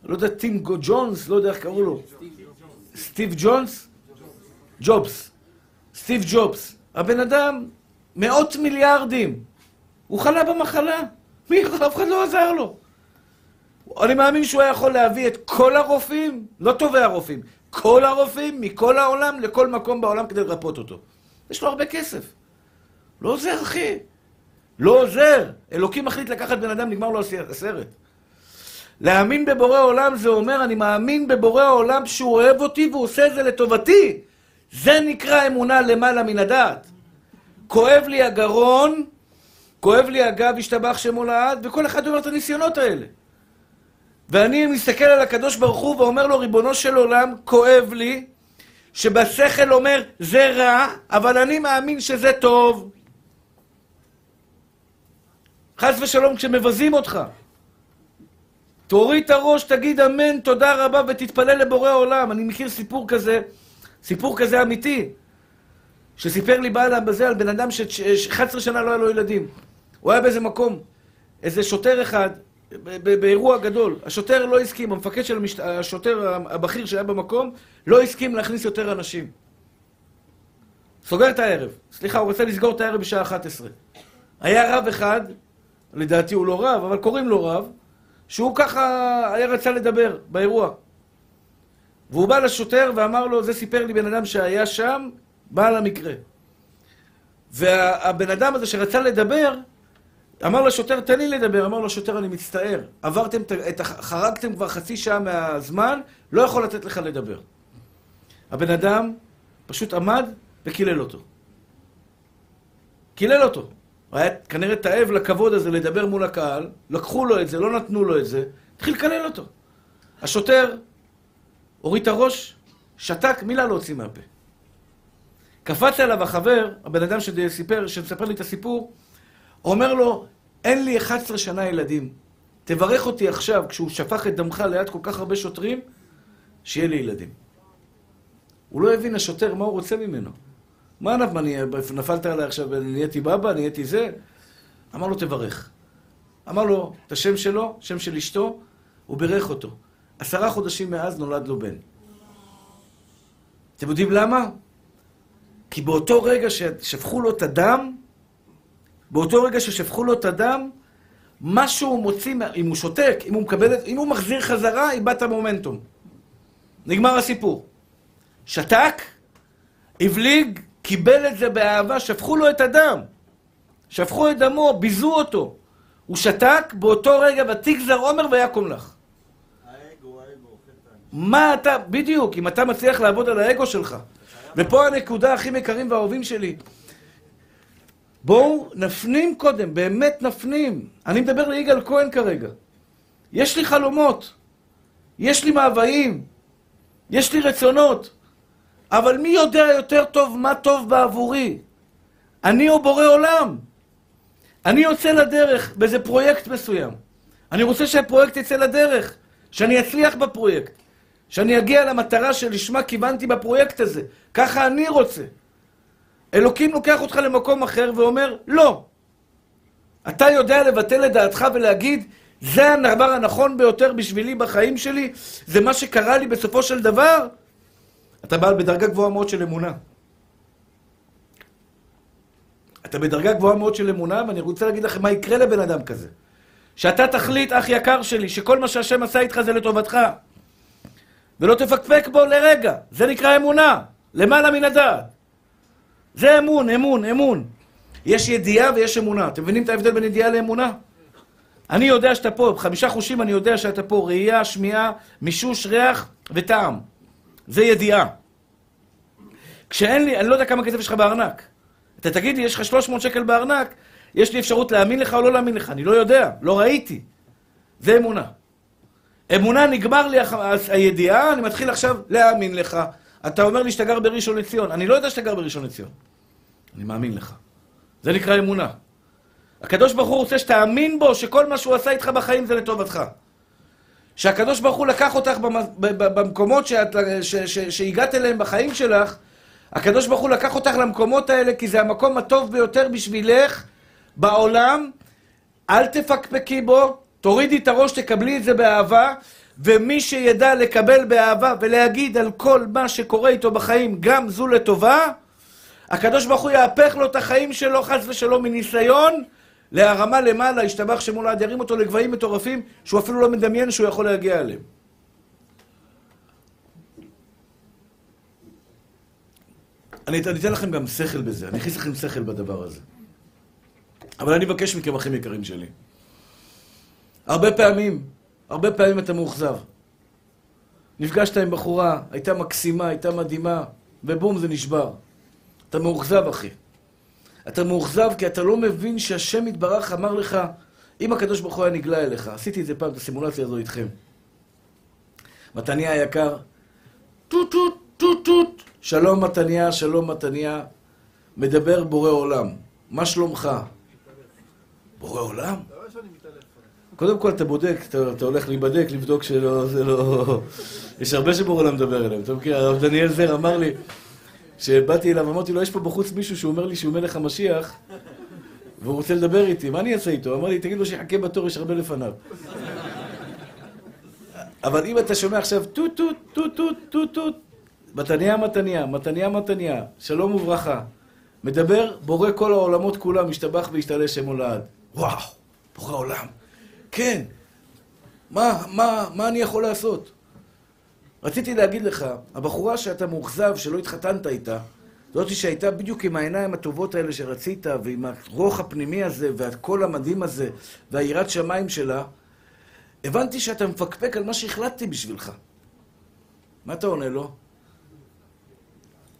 לא יודע, טים ג'ונס, לא יודע איך קראו לו. סטיב ג'ונס? ג'ובס. סטיב ג'ובס. הבן אדם, מאות מיליארדים. הוא חלה במחלה. מי, אף אחד לא עזר לו. אני מאמין שהוא היה יכול להביא את כל הרופאים, לא טובי הרופאים, כל הרופאים מכל העולם לכל מקום בעולם כדי לרפות אותו. יש לו הרבה כסף. לא עוזר, אחי. לא עוזר. אלוקים מחליט לקחת בן אדם, נגמר לו הסרט. להאמין בבורא עולם זה אומר, אני מאמין בבורא עולם שהוא אוהב אותי והוא עושה את זה לטובתי. זה נקרא אמונה למעלה מן הדעת. כואב לי הגרון, כואב לי הגב, השתבח שמו לעד, וכל אחד אומר את הניסיונות האלה. ואני מסתכל על הקדוש ברוך הוא ואומר לו, ריבונו של עולם, כואב לי, שבשכל אומר, זה רע, אבל אני מאמין שזה טוב. חס ושלום כשמבזים אותך. תוריד את הראש, תגיד אמן, תודה רבה, ותתפלל לבורא עולם. אני מכיר סיפור כזה, סיפור כזה אמיתי, שסיפר לי בעל בזה על בן אדם ש-11 שנה לא היה לו ילדים. הוא היה באיזה מקום, איזה שוטר אחד, באירוע גדול. השוטר לא הסכים, המפקד של המשט... השוטר הבכיר שהיה במקום, לא הסכים להכניס יותר אנשים. סוגר את הערב. סליחה, הוא רוצה לסגור את הערב בשעה 11. היה רב אחד, לדעתי הוא לא רב, אבל קוראים לו רב, שהוא ככה היה רצה לדבר באירוע. והוא בא לשוטר ואמר לו, זה סיפר לי בן אדם שהיה שם, בא למקרה. והבן אדם הזה שרצה לדבר, אמר לשוטר, תן לי לדבר. אמר לו, שוטר, אני מצטער. עברתם, את, חרגתם כבר חצי שעה מהזמן, לא יכול לתת לך לדבר. הבן אדם פשוט עמד וקילל אותו. קילל אותו. הוא היה כנראה תאב לכבוד הזה לדבר מול הקהל, לקחו לו את זה, לא נתנו לו את זה, התחיל לקלל אותו. השוטר הוריד את הראש, שתק, מילה לא הוציא מהפה. קפץ עליו החבר, הבן אדם שסיפר, שמספר לי את הסיפור, אומר לו, אין לי 11 שנה ילדים. תברך אותי עכשיו, כשהוא שפך את דמך ליד כל כך הרבה שוטרים, שיהיה לי ילדים. הוא לא הבין, השוטר, מה הוא רוצה ממנו. מה נפלת עליי עכשיו, נהייתי בבא, נהייתי זה? אמר לו, תברך. אמר לו את השם שלו, שם של אשתו, הוא בירך אותו. עשרה חודשים מאז נולד לו בן. אתם יודעים למה? כי באותו רגע ששפכו לו את הדם, באותו רגע ששפכו לו את הדם, מה שהוא מוציא, אם הוא שותק, אם הוא מקבל, אם הוא מחזיר חזרה, איבד את המומנטום. נגמר הסיפור. שתק, הבליג, קיבל את זה באהבה, שפכו לו את הדם. שפכו את דמו, ביזו אותו. הוא שתק, באותו רגע, ותגזר עומר ויקום לך. האגו, האגו, מה אתה, בדיוק, אם אתה מצליח לעבוד על האגו שלך. ופה הנקודה הכי יקרים והאהובים שלי. בואו נפנים קודם, באמת נפנים. אני מדבר ליגאל כהן כרגע. יש לי חלומות, יש לי מאוויים, יש לי רצונות, אבל מי יודע יותר טוב מה טוב בעבורי? אני או בורא עולם? אני יוצא לדרך באיזה פרויקט מסוים. אני רוצה שהפרויקט יצא לדרך, שאני אצליח בפרויקט, שאני אגיע למטרה שלשמה כיוונתי בפרויקט הזה. ככה אני רוצה. אלוקים לוקח אותך למקום אחר ואומר, לא. אתה יודע לבטל את דעתך ולהגיד, זה הדבר הנכון ביותר בשבילי בחיים שלי? זה מה שקרה לי בסופו של דבר? אתה בעל בדרגה גבוהה מאוד של אמונה. אתה בדרגה גבוהה מאוד של אמונה, ואני רוצה להגיד לכם מה יקרה לבן אדם כזה. שאתה תחליט, אח יקר שלי, שכל מה שהשם עשה איתך זה לטובתך. ולא תפקפק בו לרגע. זה נקרא אמונה. למעלה מן הדעת. זה אמון, אמון, אמון. יש ידיעה ויש אמונה. אתם מבינים את ההבדל בין ידיעה לאמונה? אני יודע שאתה פה, חמישה חושים אני יודע שאתה פה, ראייה, שמיעה, מישוש, ריח וטעם. זה ידיעה. כשאין לי, אני לא יודע כמה כסף יש לך בארנק. אתה תגיד לי, יש לך 300 שקל בארנק, יש לי אפשרות להאמין לך או לא להאמין לך. אני לא יודע, לא ראיתי. זה אמונה. אמונה, נגמר לי הידיעה, אני מתחיל עכשיו להאמין לך. אתה אומר לי שאתה גר בראשון לציון. אני לא יודע שאתה גר בראשון לציון. אני מאמין לך. זה נקרא אמונה. הקדוש ברוך הוא רוצה שתאמין בו שכל מה שהוא עשה איתך בחיים זה לטובתך. שהקדוש ברוך הוא לקח אותך במקומות שאת, ש, ש, שהגעת אליהם בחיים שלך, הקדוש ברוך הוא לקח אותך למקומות האלה כי זה המקום הטוב ביותר בשבילך בעולם. אל תפקפקי בו, תורידי את הראש, תקבלי את זה באהבה, ומי שידע לקבל באהבה ולהגיד על כל מה שקורה איתו בחיים, גם זו לטובה, הקדוש ברוך הוא יהפך לו את החיים שלו, חס ושלום, מניסיון להרמה למעלה, ישתבח שמו לעד, ירים אותו לגבהים מטורפים, שהוא אפילו לא מדמיין שהוא יכול להגיע אליהם. אני, אני אתן לכם גם שכל בזה, אני אכניס לכם שכל בדבר הזה. אבל אני מבקש מכם, אחים יקרים שלי. הרבה פעמים, הרבה פעמים אתה מאוכזב. נפגשת עם בחורה, הייתה מקסימה, הייתה מדהימה, ובום, זה נשבר. אתה מאוכזב, אחי. אתה מאוכזב כי אתה לא מבין שהשם יתברך אמר לך, אם הקדוש ברוך הוא היה נגלה אליך, עשיתי את זה פעם, את הסימולציה הזו איתכם. מתניה היקר, טוט טוט טוט טוט, שלום מתניה, שלום מתניה, מדבר בורא עולם, מה שלומך? בורא עולם? קודם כל אתה בודק, אתה, אתה הולך להיבדק, לבדוק שלא, זה לא... יש הרבה שבורא עולם מדבר אליהם. אתה מכיר, הרב דניאל זר אמר לי, כשבאתי אליו, אמרתי לו, יש פה בחוץ מישהו שהוא אומר לי שהוא מלך המשיח, והוא רוצה לדבר איתי, מה אני אעשה איתו? אמר לי, תגיד לו שיחכה בתור, יש הרבה לפניו. אבל אם אתה שומע עכשיו טוט טוט טוט טוט טוט טוט מתניה מתניה, מתניה מתניה, שלום וברכה. מדבר, בורא כל העולמות כולם, משתבח והשתלה שמו לעד. וואו, בורא עולם. כן, מה, מה, מה אני יכול לעשות? רציתי להגיד לך, הבחורה שאתה מאוכזב, שלא התחתנת איתה, זאתי שהייתה בדיוק עם העיניים הטובות האלה שרצית, ועם הרוח הפנימי הזה, והקול המדהים הזה, והיראת שמיים שלה, הבנתי שאתה מפקפק על מה שהחלטתי בשבילך. מה אתה עונה לו?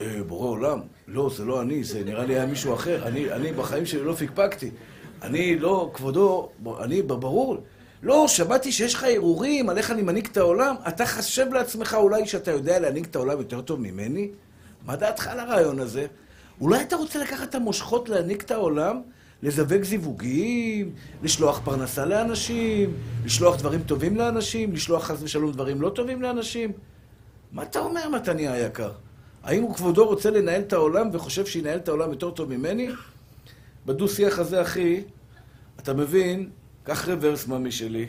אה, בורא עולם, לא, זה לא אני, זה נראה לי היה מישהו אחר. אני, אני בחיים שלי לא פקפקתי. אני לא, כבודו, אני, ברור. לא, שמעתי שיש לך הרהורים על איך אני מנהיג את העולם. אתה חשב לעצמך אולי שאתה יודע להנהיג את העולם יותר טוב ממני? מה דעתך על הרעיון הזה? אולי אתה רוצה לקחת את המושכות להנהיג את העולם? לזווג זיווגים, לשלוח פרנסה לאנשים, לשלוח דברים טובים לאנשים, לשלוח חס ושלום דברים לא טובים לאנשים? מה אתה אומר, מתניה היקר? האם הוא כבודו רוצה לנהל את העולם וחושב שינהל את העולם יותר טוב ממני? בדו-שיח הזה, אחי, אתה מבין, קח רוורס ממי שלי,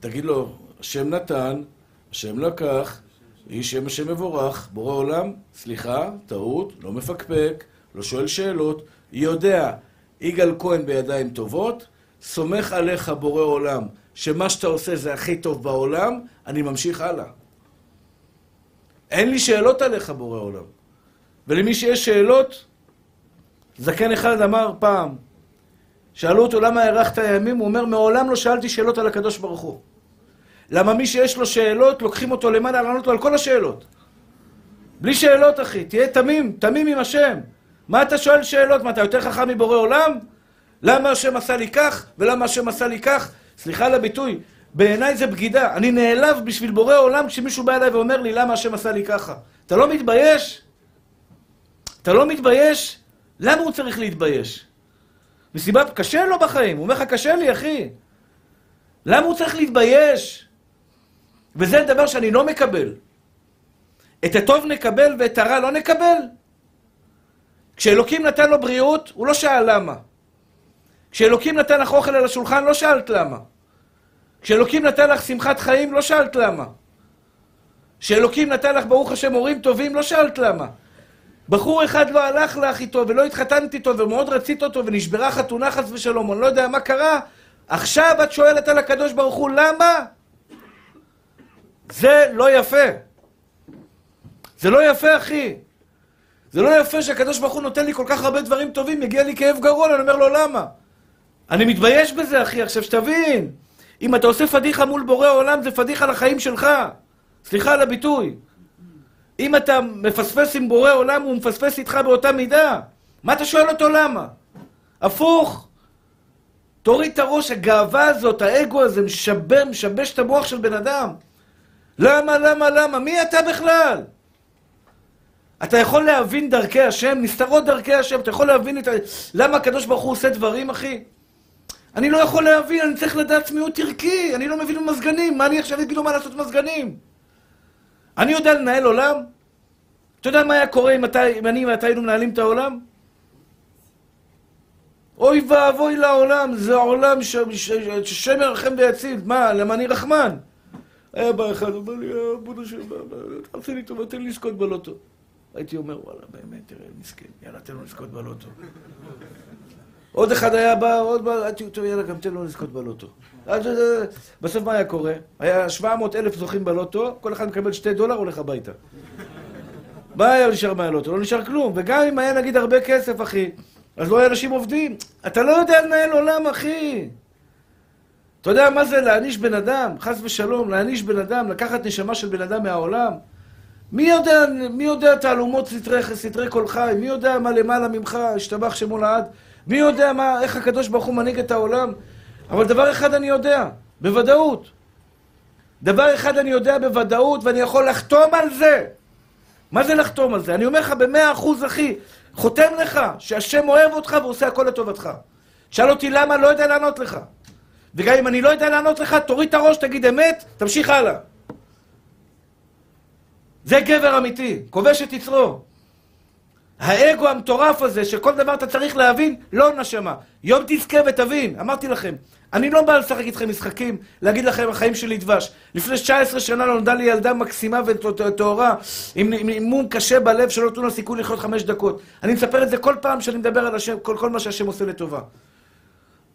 תגיד לו, השם נתן, השם לקח, יהי שם השם מבורך, בורא עולם, סליחה, טעות, לא מפקפק, לא שואל שאלות, יודע, יגאל כהן בידיים טובות, סומך עליך בורא עולם, שמה שאתה עושה זה הכי טוב בעולם, אני ממשיך הלאה. אין לי שאלות עליך, בורא עולם. ולמי שיש שאלות, זקן אחד אמר פעם, שאלו אותו למה הארכת הימים, הוא אומר, מעולם לא שאלתי שאלות על הקדוש ברוך הוא. למה מי שיש לו שאלות, לוקחים אותו למעלה לענות לו על כל השאלות. בלי שאלות, אחי, תהיה תמים, תמים עם השם. מה אתה שואל שאלות? מה, אתה יותר חכם מבורא עולם? למה השם עשה לי כך, ולמה השם עשה לי כך? סליחה על הביטוי, בעיניי זה בגידה. אני נעלב בשביל בורא עולם כשמישהו בא אליי ואומר לי, למה השם עשה לי ככה? אתה לא מתבייש? אתה לא מתבייש? למה הוא צריך להתבייש? מסיבה, קשה לו בחיים. הוא אומר לך, קשה לי, אחי. למה הוא צריך להתבייש? וזה דבר שאני לא מקבל. את הטוב נקבל ואת הרע לא נקבל? כשאלוקים נתן לו בריאות, הוא לא שאל למה. כשאלוקים נתן לך אוכל על השולחן, לא שאלת למה. כשאלוקים נתן לך שמחת חיים, לא שאלת למה. כשאלוקים נתן לך, ברוך השם, הורים טובים, לא שאלת למה. בחור אחד לא הלך לך איתו ולא התחתנת איתו ומאוד רצית אותו ונשברה חתונה חס ושלום, אני לא יודע מה קרה, עכשיו את שואלת על הקדוש ברוך הוא, למה? זה לא יפה. זה לא יפה, אחי. זה לא יפה שהקדוש ברוך הוא נותן לי כל כך הרבה דברים טובים, מגיע לי כאב גרון, אני אומר לו, למה? אני מתבייש בזה, אחי, עכשיו שתבין. אם אתה עושה פדיחה מול בורא עולם, זה פדיחה לחיים שלך. סליחה על הביטוי. אם אתה מפספס עם בורא עולם, הוא מפספס איתך באותה מידה. מה אתה שואל אותו למה? הפוך. תוריד את הראש, הגאווה הזאת, האגו הזה, משבר, משבש את המוח של בן אדם. למה, למה, למה? מי אתה בכלל? אתה יכול להבין דרכי השם, נסתרות דרכי השם, אתה יכול להבין את ה... למה הקדוש ברוך הוא עושה דברים, אחי? אני לא יכול להבין, אני צריך לדעת צמיעות ערכי, אני לא מבין במזגנים, מה אני עכשיו אגיד לו מה לעשות מזגנים? אני יודע לנהל עולם? אתה יודע מה היה קורה אם, אתה, אם אני ואתה היינו מנהלים את העולם? אוי ואבוי לעולם, זה העולם ששם ירחם ויציל. מה, למה אני רחמן? היה בא אחד, אומר לי, אבו השם, תעשה לי טובה, תן לי לזכות בלוטו. הייתי אומר, וואלה, באמת, תראה, מסכן, יאללה, תן לו לזכות בלוטו. עוד אחד היה בא, עוד בא, אומר, יאללה, גם תן לו לזכות בלוטו. בסוף מה היה קורה? היה 700 אלף זוכים בלוטו, כל אחד מקבל שתי דולר, הולך הביתה. מה היה נשאר מהלוטו? לא נשאר כלום. וגם אם היה נגיד הרבה כסף, אחי, אז לא היה אנשים עובדים. אתה לא יודע לנהל עולם, אחי. אתה יודע מה זה להעניש בן אדם? חס ושלום, להעניש בן אדם, לקחת נשמה של בן אדם מהעולם? מי יודע, מי יודע תעלומות סתרי, סתרי כל חי? מי יודע מה למעלה ממך, השתבח שמו לעד? מי יודע מה, איך הקדוש ברוך הוא מנהיג את העולם? אבל דבר אחד אני יודע, בוודאות. דבר אחד אני יודע בוודאות, ואני יכול לחתום על זה. מה זה לחתום על זה? אני אומר לך במאה אחוז, אחי, חותם לך שהשם אוהב אותך ועושה הכל לטובתך. שאל אותי למה, לא יודע לענות לך. וגם אם אני לא יודע לענות לך, תוריד את הראש, תגיד אמת, תמשיך הלאה. זה גבר אמיתי, כובש את יצרו. האגו המטורף הזה, שכל דבר אתה צריך להבין, לא נשמה. יום תזכה ותבין, אמרתי לכם, אני לא בא לשחק איתכם משחקים, להגיד לכם, החיים שלי דבש. לפני 19 שנה נולדה לי ילדה מקסימה וטהורה, עם אימון קשה בלב שלא נתנו לה סיכוי לחיות חמש דקות. אני מספר את זה כל פעם שאני מדבר על השם, כל, כל מה שהשם עושה לטובה.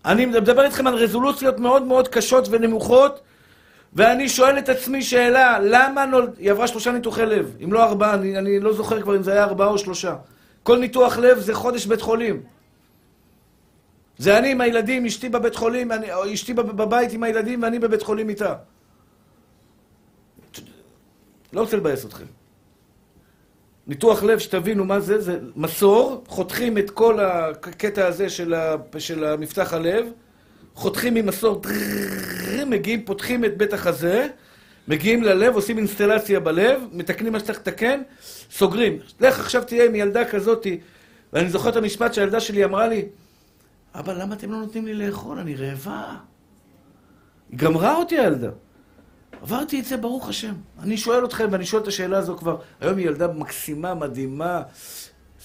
אני מדבר איתכם על רזולוציות מאוד מאוד קשות ונמוכות, ואני שואל את עצמי שאלה, למה נולד... היא עברה שלושה ניתוחי לב, אם לא ארבעה, אני, אני לא זוכר כבר אם זה היה ארבעה או שלושה. כל ניתוח לב זה חודש בית חולים. זה אני עם הילדים, אשתי בבית חולים, אני, אשתי בבית עם הילדים ואני בבית חולים איתה. לא רוצה לבאס אתכם. ניתוח לב, שתבינו מה זה, זה מסור, חותכים את כל הקטע הזה של, ה, של המפתח הלב, חותכים ממסור, מגיעים, פותחים את בית החזה, מגיעים ללב, עושים אינסטלציה בלב, מתקנים מה שצריך לתקן, סוגרים. לך עכשיו תהיה עם ילדה כזאתי, ואני זוכר את המשפט שהילדה שלי אמרה לי, אבא, למה אתם לא נותנים לי לאכול? אני רעבה. היא גמרה אותי הילדה. עברתי את זה, ברוך השם. אני שואל אתכם, ואני שואל את השאלה הזו כבר, היום היא ילדה מקסימה, מדהימה,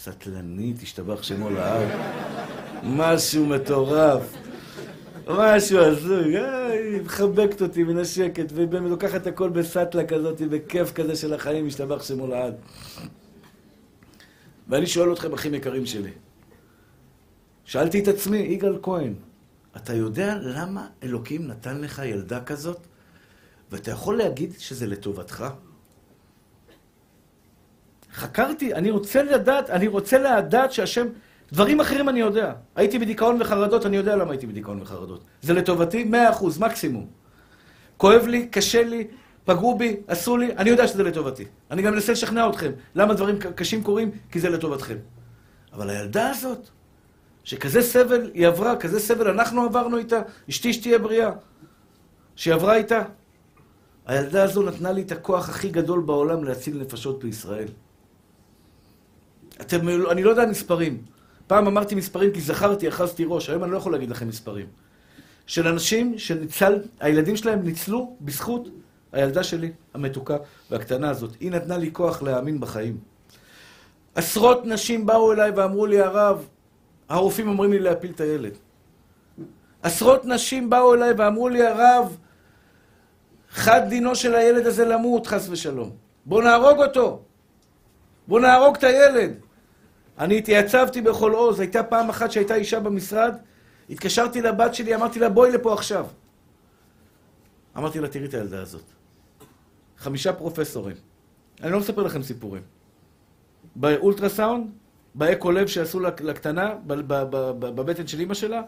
סטלנית, השתבח שמו לאב. משהו מטורף. משהו הזוי, היא מחבקת אותי, מנשקת, ובאמת לוקחת הכל בסטלה כזאת, בכיף כזה של החיים, משתבח שמו לעד. ואני שואל אתכם, אחים יקרים שלי, שאלתי את עצמי, יגאל כהן, אתה יודע למה אלוקים נתן לך ילדה כזאת, ואתה יכול להגיד שזה לטובתך? חקרתי, אני רוצה לדעת, אני רוצה לדעת שהשם... דברים אחרים אני יודע. הייתי בדיכאון וחרדות, אני יודע למה הייתי בדיכאון וחרדות. זה לטובתי, מאה אחוז, מקסימום. כואב לי, קשה לי, פגעו בי, עשו לי, אני יודע שזה לטובתי. אני גם מנסה לשכנע אתכם. למה דברים קשים קורים? כי זה לטובתכם. אבל הילדה הזאת, שכזה סבל היא עברה, כזה סבל אנחנו עברנו איתה, אשתי שתהיה בריאה, שהיא עברה איתה. הילדה הזו נתנה לי את הכוח הכי גדול בעולם להציל נפשות בישראל. אתם, אני לא יודע מספרים. פעם אמרתי מספרים כי זכרתי, אחזתי ראש, היום אני לא יכול להגיד לכם מספרים. של אנשים שניצל, הילדים שלהם ניצלו בזכות הילדה שלי, המתוקה והקטנה הזאת. היא נתנה לי כוח להאמין בחיים. עשרות נשים באו אליי ואמרו לי, הרב, הרופאים אומרים לי להפיל את הילד. עשרות נשים באו אליי ואמרו לי, הרב, חד דינו של הילד הזה למות, חס ושלום. בואו נהרוג אותו. בואו נהרוג את הילד. אני התייצבתי בכל עוז. הייתה פעם אחת שהייתה אישה במשרד, התקשרתי לבת שלי, אמרתי לה, בואי לפה עכשיו. אמרתי לה, תראי את הילדה הזאת. חמישה פרופסורים. אני לא מספר לכם סיפורים. באולטרסאונד, באקו לב שעשו לקטנה, בבטן של אימא שלה,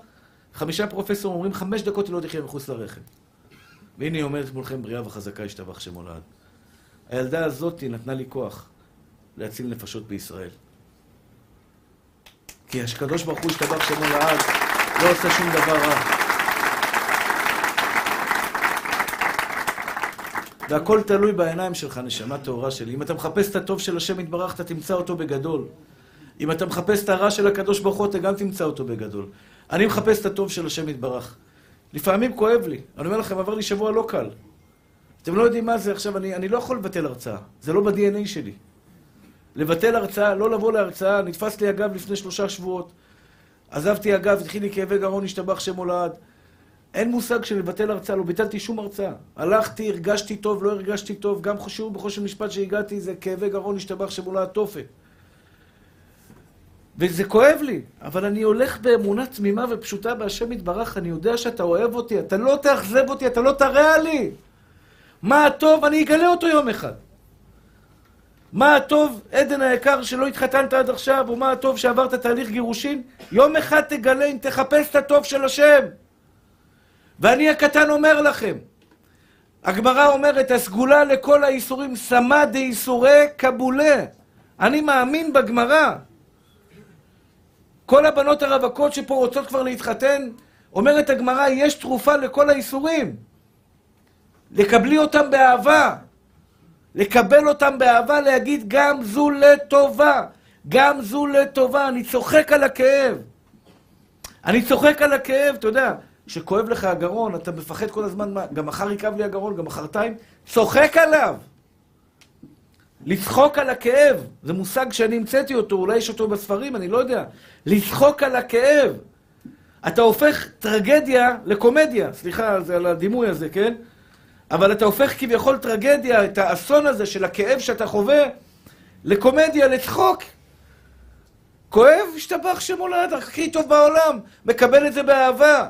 חמישה פרופסורים אומרים, חמש דקות היא לא תחיה מחוץ לרחם. והנה היא עומדת מולכם בריאה וחזקה, השתבח שמו לעד. הילדה הזאת נתנה לי כוח להציל נפשות בישראל. כי הקדוש ברוך הוא השתבח שמו לעד, לא עושה שום דבר רע. והכל תלוי בעיניים שלך, נשמה טהורה שלי. אם אתה מחפש את הטוב של השם יתברך, אתה תמצא אותו בגדול. אם אתה מחפש את הרע של הקדוש ברוך הוא, אתה גם תמצא אותו בגדול. אני מחפש את הטוב של השם יתברך. לפעמים כואב לי. אני אומר לכם, עבר לי שבוע לא קל. אתם לא יודעים מה זה עכשיו, אני, אני לא יכול לבטל הרצאה. זה לא ב-DNA שלי. לבטל הרצאה, לא לבוא להרצאה, נתפס לי אגב לפני שלושה שבועות. עזבתי אגב, התחיל לי כאבי גרון, השתבח שם הולד. אין מושג של לבטל הרצאה, לא ביטלתי שום הרצאה. הלכתי, הרגשתי טוב, לא הרגשתי טוב, גם שיעור בחושן משפט שהגעתי זה כאבי גרון, השתבח שם הולד תופת. וזה כואב לי, אבל אני הולך באמונה תמימה ופשוטה בהשם יתברך, אני יודע שאתה אוהב אותי, אתה לא תאכזב אותי, אתה לא תרע לי. מה הטוב, אני אגלה אותו יום אחד. מה הטוב, עדן היקר, שלא התחתנת עד עכשיו, או מה הטוב שעברת תהליך גירושין? יום אחד תגלה אם תחפש את הטוב של השם. ואני הקטן אומר לכם, הגמרא אומרת, הסגולה לכל האיסורים, סמא דאיסורי קבולה. אני מאמין בגמרא. כל הבנות הרווקות שפה רוצות כבר להתחתן, אומרת הגמרא, יש תרופה לכל האיסורים. לקבלי אותם באהבה. לקבל אותם באהבה, להגיד גם זו לטובה. גם זו לטובה. אני צוחק על הכאב. אני צוחק על הכאב, אתה יודע, כשכואב לך הגרון, אתה מפחד כל הזמן, מה, גם מחר יכאב לי הגרון, גם מחרתיים, צוחק עליו. לצחוק על הכאב, זה מושג שאני המצאתי אותו, אולי יש אותו בספרים, אני לא יודע. לצחוק על הכאב. אתה הופך טרגדיה לקומדיה, סליחה על הדימוי הזה, כן? אבל אתה הופך כביכול טרגדיה, את האסון הזה של הכאב שאתה חווה, לקומדיה, לצחוק. כואב, השתבח שמולד, הכי טוב בעולם, מקבל את זה באהבה.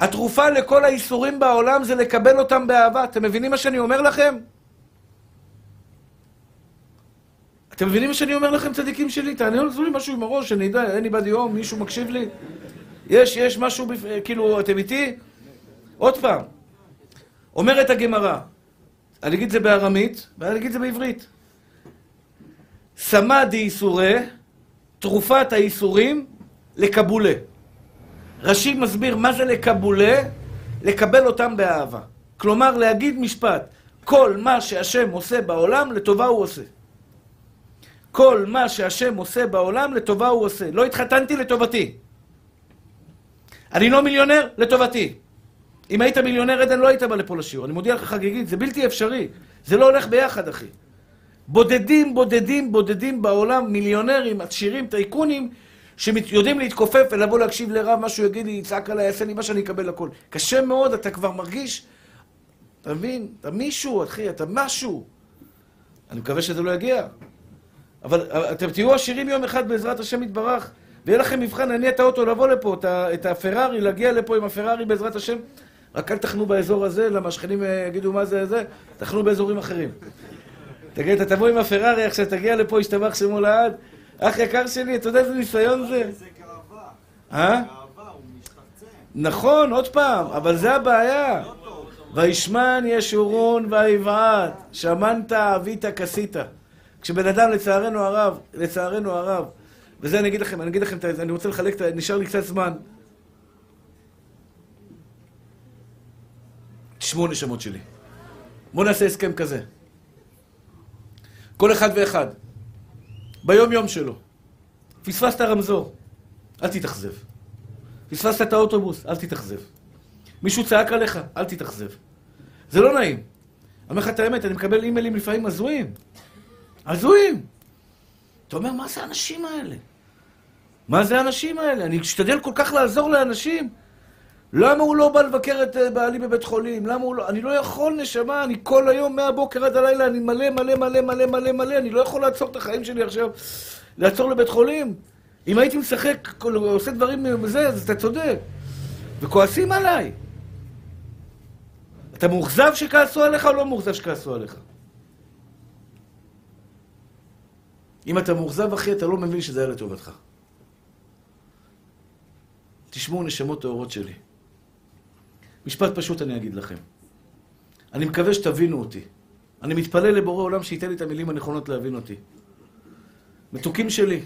התרופה לכל האיסורים בעולם זה לקבל אותם באהבה. אתם מבינים מה שאני אומר לכם? אתם מבינים מה שאני אומר לכם, צדיקים שלי? תענו לי משהו עם הראש, שאני אדע, אין לי בד יום, מישהו מקשיב לי? יש, יש משהו, בפ... כאילו, אתם איתי? עוד פעם, אומרת הגמרא, אני אגיד את זה בארמית, ואני אגיד את זה בעברית. סמא דאיסורי, תרופת האיסורים, לקבולה. רש"י מסביר מה זה לקבולה, לקבל אותם באהבה. כלומר, להגיד משפט, כל מה שהשם עושה בעולם, לטובה הוא עושה. כל מה שהשם עושה בעולם, לטובה הוא עושה. לא התחתנתי לטובתי. אני לא מיליונר, לטובתי. אם היית מיליונר עדן, לא היית בא לפה לשיעור. אני מודיע לך חגיגית, זה בלתי אפשרי. זה לא הולך ביחד, אחי. בודדים, בודדים, בודדים בעולם, מיליונרים, עשירים, טייקונים, שיודעים להתכופף ולבוא להקשיב לרב, מה שהוא יגיד לי, יצעק עליי, יעשה לי מה שאני אקבל הכל. קשה מאוד, אתה כבר מרגיש, אתה מבין? אתה מישהו, אחי, אתה משהו. אני מקווה שזה לא יגיע. אבל אתם תהיו עשירים יום אחד בעזרת השם יתברך, ויהיה לכם מבחן להניע את האוטו, לבוא לפה, את הפרארי, להגיע לפה עם הפרארי בעזרת השם. רק אל תחנו באזור הזה, למה השכנים אה, יגידו מה זה זה, תחנו באזורים אחרים. תגיד, אתה תבוא עם הפרארי, עכשיו תגיע לפה, ישתבח שמו לעד. אח יקר שלי, אתה יודע איזה ניסיון זה? זה גאווה. אה? נכון, עוד פעם, אבל זה הבעיה. לא. וישמן ישורון ויבעט, שמנת אבית כסית. כשבן אדם, לצערנו הרב, לצערנו הרב, וזה אני אגיד לכם, אני אגיד לכם, אני רוצה לחלק, נשאר לי קצת זמן. תשמעו נשמות שלי. בואו נעשה הסכם כזה. כל אחד ואחד, ביום יום שלו, פספסת רמזור, אל תתאכזב. פספסת את האוטובוס, אל תתאכזב. מישהו צעק עליך, אל תתאכזב. זה לא נעים. אני אומר לך את האמת, אני מקבל אימיילים לפעמים הזויים. הזויים. אתה אומר, מה זה האנשים האלה? מה זה האנשים האלה? אני אשתדל כל כך לעזור לאנשים. למה הוא לא בא לבקר את אה, בעלי בבית חולים? למה הוא לא... אני לא יכול, נשמה, אני כל היום, מהבוקר עד הלילה, אני מלא, מלא, מלא, מלא, מלא, מלא, אני לא יכול לעצור את החיים שלי עכשיו, לעצור לבית חולים. אם הייתי משחק, עושה דברים מזה, אז אתה צודק. וכועסים עליי. אתה מאוכזב שכעסו עליך או לא מאוכזב שכעסו עליך? אם אתה מאוכזב, אחי, אתה לא מבין שזה היה לטובתך. תשמעו נשמות טהורות שלי. משפט פשוט אני אגיד לכם. אני מקווה שתבינו אותי. אני מתפלל לבורא עולם שייתן לי את המילים הנכונות להבין אותי. מתוקים שלי,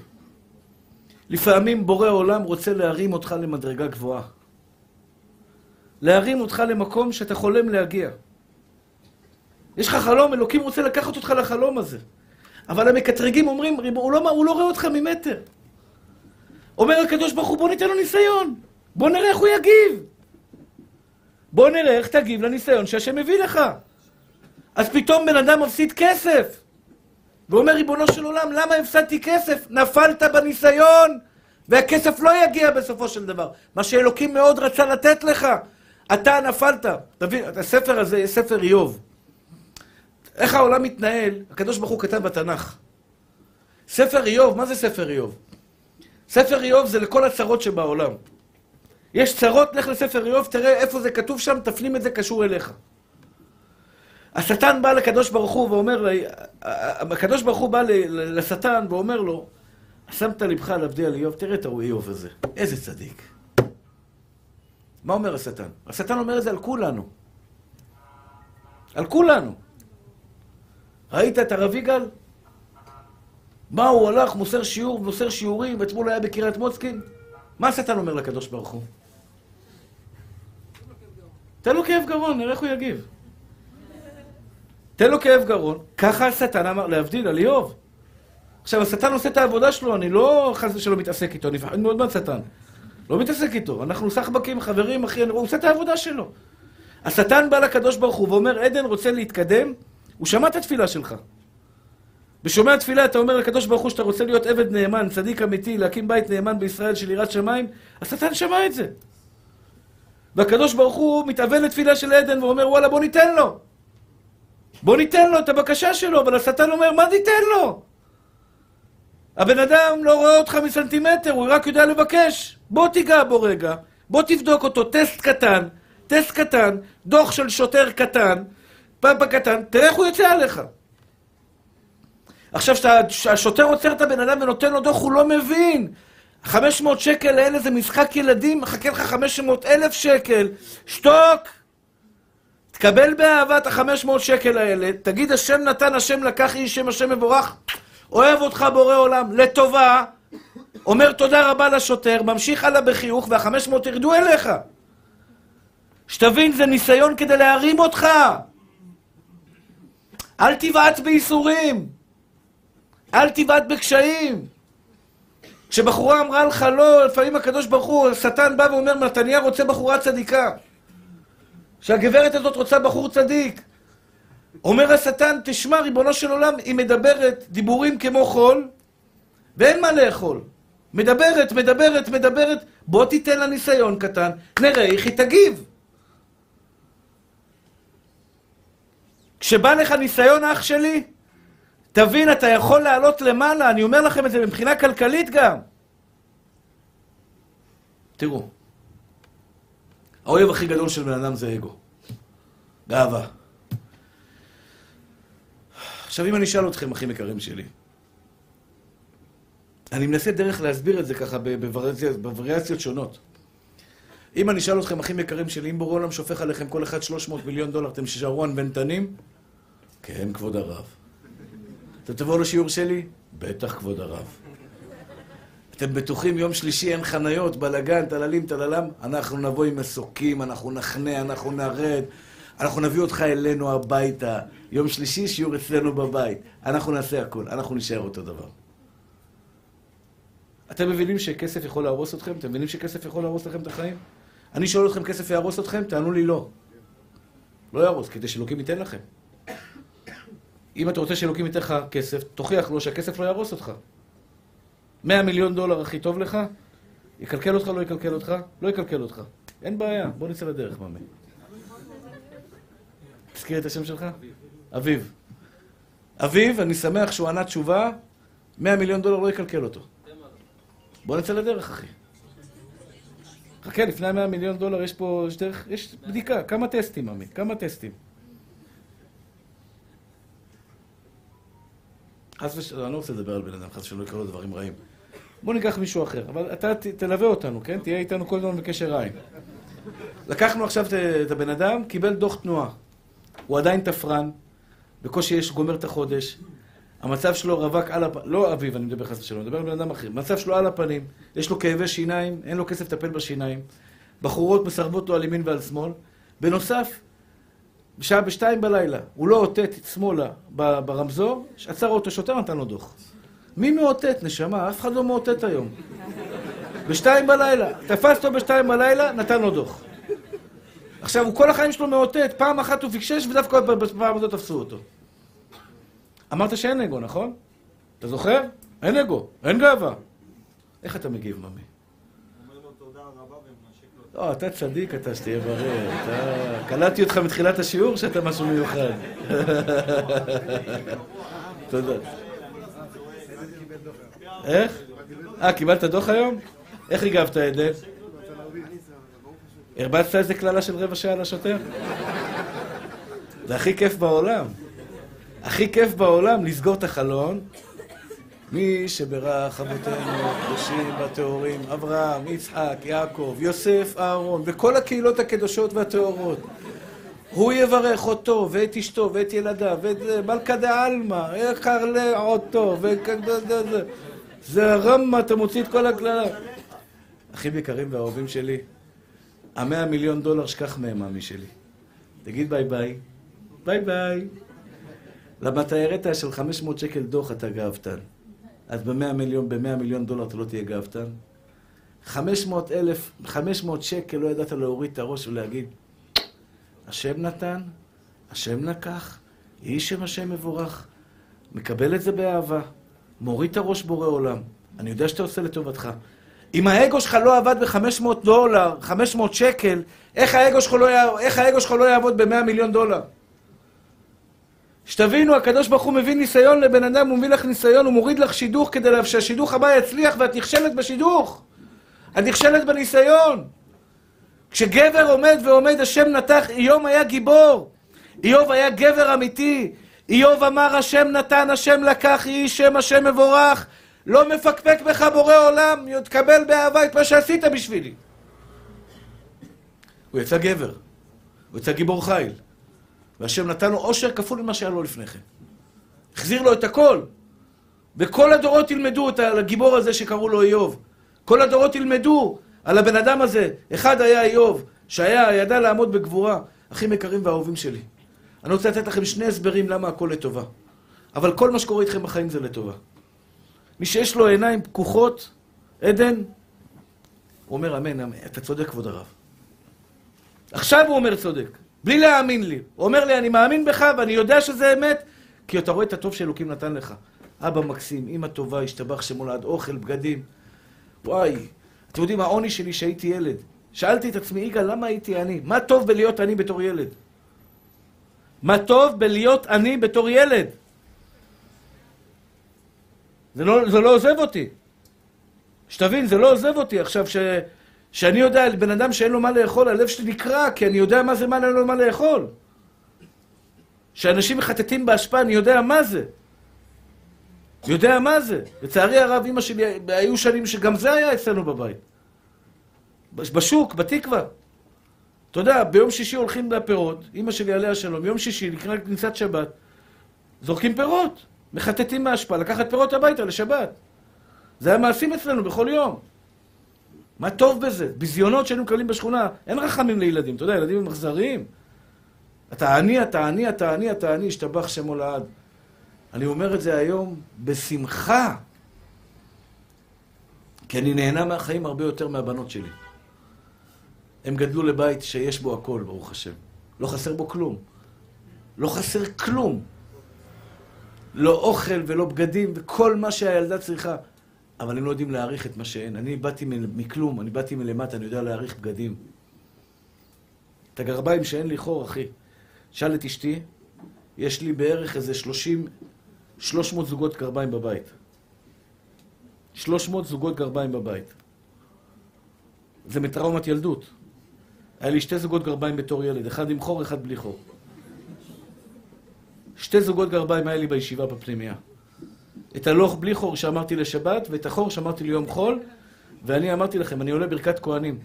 לפעמים בורא עולם רוצה להרים אותך למדרגה גבוהה. להרים אותך למקום שאתה חולם להגיע. יש לך חלום, אלוקים רוצה לקחת אותך לחלום הזה. אבל המקטרגים אומרים, "ריבו- הוא לא, הוא לא רואה אותך ממטר. אומר הקדוש ברוך הוא, בוא ניתן לו ניסיון. בוא נראה איך הוא יגיב. בוא נראה איך תגיב לניסיון שהשם מביא לך. אז פתאום בן אדם מפסיד כסף. ואומר, ריבונו של עולם, למה הפסדתי כסף? נפלת בניסיון, והכסף לא יגיע בסופו של דבר. מה שאלוקים מאוד רצה לתת לך. אתה נפלת. תבין, הספר הזה, ספר איוב. איך העולם מתנהל, הקדוש ברוך הוא כתב בתנ"ך. ספר איוב, מה זה ספר איוב? ספר איוב זה לכל הצרות שבעולם. יש צרות, לך לספר איוב, תראה איפה זה כתוב שם, תפנים את זה קשור אליך. השטן בא לקדוש ברוך הוא ואומר, הקדוש ברוך הוא בא לשטן ואומר לו, שמת לבך להבדיע על איוב, תראה את ההוא איוב הזה, איזה צדיק. מה אומר השטן? השטן אומר את זה על כולנו. על כולנו. ראית את הרב יגאל? מה הוא הלך, מוסר שיעור, מוסר שיעורים, אתמול היה בקריית מוצקין? מה השטן אומר לקדוש ברוך הוא? תן לו כאב גרון, נראה איך הוא יגיב. תן לו כאב גרון, ככה השטן אמר, להבדיל על איוב. עכשיו, השטן עושה את העבודה שלו, אני לא חס ושלום מתעסק איתו, אני מפחד מאוד מהשטן. לא מתעסק איתו, אנחנו סחבקים, חברים, אחי, הוא עושה את העבודה שלו. השטן בא לקדוש ברוך הוא ואומר, עדן רוצה להתקדם, הוא שמע את התפילה שלך. בשומע תפילה אתה אומר לקדוש ברוך הוא שאתה רוצה להיות עבד נאמן, צדיק אמיתי, להקים בית נאמן בישראל של יראת שמיים, השטן שמע את זה. והקדוש ברוך הוא מתאבל לתפילה של עדן ואומר, וואלה, בוא ניתן לו. בוא ניתן לו את הבקשה שלו, אבל השטן אומר, מה ניתן לו? הבן אדם לא רואה אותך מסנטימטר, הוא רק יודע לבקש. בוא תיגע בו רגע, בוא תבדוק אותו, טסט קטן, טסט קטן, דוח של שוטר קטן, פאפה קטן, תראה איך הוא יוצא עליך. עכשיו, כשהשוטר עוצר את הבן אדם ונותן לו דוח, הוא לא מבין. 500 שקל האלה זה משחק ילדים, מחכה לך 500 אלף שקל. שתוק! תקבל באהבה את ה-500 שקל האלה, תגיד השם נתן, השם לקח, יהי שם השם מבורך. אוהב אותך בורא עולם, לטובה. אומר תודה רבה לשוטר, ממשיך הלאה בחיוך, וה-500 ירדו אליך. שתבין, זה ניסיון כדי להרים אותך. אל תבעט בייסורים. אל תבעט בקשיים. כשבחורה אמרה לך לא, לפעמים הקדוש ברוך הוא, השטן בא ואומר, מתניה רוצה בחורה צדיקה. שהגברת הזאת רוצה בחור צדיק. אומר השטן, תשמע, ריבונו של עולם, היא מדברת דיבורים כמו חול, ואין מה לאכול. מדברת, מדברת, מדברת, בוא תיתן לה ניסיון קטן, נראה איך היא תגיב. כשבא לך ניסיון, אח שלי, תבין, אתה יכול לעלות למעלה, אני אומר לכם את זה מבחינה כלכלית גם. תראו, האויב הכי גדול של בן אדם זה אגו. גאווה. עכשיו, אם אני אשאל אתכם, אחים יקרים שלי, אני מנסה דרך להסביר את זה ככה בווריאציות, שונות. אם אני אשאל אתכם, אחים יקרים שלי, אם בורא עולם שופך עליכם כל אחד 300 מיליון דולר, אתם תישארו ענוונתנים? כן, כבוד הרב. אתם תבואו לשיעור שלי? בטח, כבוד הרב. אתם בטוחים יום שלישי אין חניות, בלאגן, טללים, טללם? אנחנו נבוא עם מסוקים, אנחנו נחנה, אנחנו נרד, אנחנו נביא אותך אלינו הביתה. יום שלישי, שיעור אצלנו בבית. אנחנו נעשה הכול, אנחנו נשאר אותו דבר. אתם מבינים שכסף יכול להרוס אתכם? אתם מבינים שכסף יכול להרוס לכם את החיים? אני שואל אתכם, כסף יהרוס אתכם? תענו לי לא. לא יהרוס, כדי שאלוקים ייתן לכם. אם אתה רוצה שאלוקים ייתן לך כסף, תוכיח לו שהכסף לא יהרוס אותך. 100 מיליון דולר הכי טוב לך, יקלקל אותך, לא יקלקל אותך? לא יקלקל אותך. אין בעיה, בוא נצא לדרך, ממי. תזכיר את השם שלך? אביב. אביב, אני שמח שהוא ענה תשובה, 100 מיליון דולר לא יקלקל אותו. בוא נצא לדרך, אחי. חכה, לפני ה-100 מיליון דולר יש פה, יש דרך, יש בדיקה, כמה טסטים, עמית, כמה טסטים. חס ושלום, אני לא רוצה לדבר על בן אדם, חס ושלום, לא יקראו לו דברים רעים. בוא ניקח מישהו אחר, אבל אתה ת, תלווה אותנו, כן? תהיה איתנו כל הזמן בקשר עין. לקחנו עכשיו את הבן אדם, קיבל דוח תנועה. הוא עדיין תפרן, בקושי יש, גומר את החודש. המצב שלו רווק על הפנים, לא אביב, אני מדבר חס ושלום, אני מדבר על בן אדם אחר. המצב שלו על הפנים, יש לו כאבי שיניים, אין לו כסף לטפל בשיניים. בחורות מסרבות לו על ימין ועל שמאל. בנוסף, בשעה בשתיים בלילה, הוא לא אותת שמאלה ברמזור, עצר אותו שוטר, נתן לו דוח. מי מאותת, נשמה? אף אחד לא מאותת היום. בשתיים בלילה, תפס אותו בשתיים בלילה, נתן לו דוח. עכשיו, הוא כל החיים שלו מאותת, פעם אחת הוא פיקשש ודווקא בפעם הזאת תפסו אותו. אמרת שאין אגו, נכון? אתה זוכר? אין אגו, אין גאווה. איך אתה מגיב, ממי? לא, אתה צדיק, אתה שתהיה בריא. אתה... קלטתי אותך מתחילת השיעור שאתה משהו מיוחד. תודה. איך? אה, קיבלת דוח היום? איך הגבת, עדן? הרבצת איזה קללה של רבע שעה לשוטר? זה הכי כיף בעולם. הכי כיף בעולם לסגור את החלון. מי שברך אבותינו הקדושים והטהורים, אברהם, יצחק, יעקב, יוסף, אהרון, וכל הקהילות הקדושות והטהורות. הוא יברך אותו, ואת אשתו, ואת ילדיו, ואת מלכה דעלמא, קרלה אותו, זה הרמה, אתה מוציא את כל הקללה. אחים יקרים ואהובים שלי, המאה מיליון דולר שכח מהם, עמי שלי. תגיד ביי ביי. ביי ביי. הראת של 500 שקל דוח אתה גאוותן. אז ב-100 מיליון, ב מיליון דולר אתה לא תהיה גאוותן. 500 אלף, 500 שקל לא ידעת להוריד את הראש ולהגיד, השם נתן, השם לקח, יהי שם השם מבורך. מקבל את זה באהבה, מוריד את הראש בורא עולם. אני יודע שאתה עושה לטובתך. אם האגו שלך לא עבד ב-500 דולר, 500 שקל, איך האגו שלך לא, איך האגו שלך לא יעבוד ב-100 מיליון דולר? שתבינו, הקדוש ברוך הוא מביא ניסיון לבן אדם, הוא מביא לך ניסיון, הוא מוריד לך שידוך כדי שהשידוך הבא יצליח ואת נכשלת בשידוך. את נכשלת בניסיון. כשגבר עומד ועומד, השם נתח, איוב היה גיבור. איוב היה גבר אמיתי. איוב אמר, השם נתן, השם לקח, יהי שם השם מבורך. לא מפקפק בך בורא עולם, תקבל באהבה את מה שעשית בשבילי. הוא יצא גבר. הוא יצא גיבור חיל. והשם נתן לו עושר כפול ממה שהיה לו לפני כן. החזיר לו את הכל. וכל הדורות ילמדו את הגיבור הזה שקראו לו איוב. כל הדורות ילמדו על הבן אדם הזה. אחד היה איוב, שהיה, ידע לעמוד בגבורה. אחים יקרים ואהובים שלי. אני רוצה לתת לכם שני הסברים למה הכל לטובה. אבל כל מה שקורה איתכם בחיים זה לטובה. מי שיש לו עיניים פקוחות, עדן, הוא אומר אמן, אמן, אתה צודק כבוד הרב. עכשיו הוא אומר צודק. בלי להאמין לי. הוא אומר לי, אני מאמין בך ואני יודע שזה אמת, כי אתה רואה את הטוב שאלוקים נתן לך. אבא מקסים, אמא טובה, השתבח שמולד, אוכל, בגדים. וואי, אתם יודעים, העוני שלי שהייתי ילד. שאלתי את עצמי, יגאל, למה הייתי עני? מה טוב בלהיות עני בתור ילד? מה טוב בלהיות עני בתור ילד? זה לא, זה לא עוזב אותי. שתבין, זה לא עוזב אותי. עכשיו, ש... שאני יודע בן אדם שאין לו מה לאכול, הלב שלי נקרע, כי אני יודע מה זה מה אין לו מה לאכול. שאנשים מחטטים באשפה, אני יודע מה זה. יודע מה זה. לצערי הרב, אמא שלי, היו שנים שגם זה היה אצלנו בבית. בשוק, בתקווה. אתה יודע, ביום שישי הולכים לפירות, אמא שלי עליה שלום, יום שישי, לקראת כניסת שבת, זורקים פירות, מחטטים מהאשפה, לקחת פירות הביתה לשבת. זה היה מעשים אצלנו בכל יום. מה טוב בזה? ביזיונות שהיינו מקבלים בשכונה, אין רחמים לילדים, אתה יודע, ילדים הם אכזריים. אתה עני, אתה עני, אתה עני, אתה עני, השתבח שמו לעד. אני אומר את זה היום בשמחה, כי אני נהנה מהחיים הרבה יותר מהבנות שלי. הם גדלו לבית שיש בו הכל, ברוך השם. לא חסר בו כלום. לא חסר כלום. לא אוכל ולא בגדים וכל מה שהילדה צריכה. אבל הם לא יודעים להעריך את מה שאין. אני באתי מכלום, אני באתי מלמטה, אני יודע להעריך בגדים. את הגרביים שאין לי חור, אחי. שאל את אשתי, יש לי בערך איזה 30, 300 זוגות גרביים בבית. 300 זוגות גרביים בבית. זה מטראומת ילדות. היה לי שתי זוגות גרביים בתור ילד, אחד עם חור, אחד בלי חור. שתי זוגות גרביים היה לי בישיבה בפנימייה. את הלוך בלי חור שאמרתי לשבת, ואת החור שאמרתי ליום חול, ואני אמרתי לכם, אני עולה ברכת כהנים.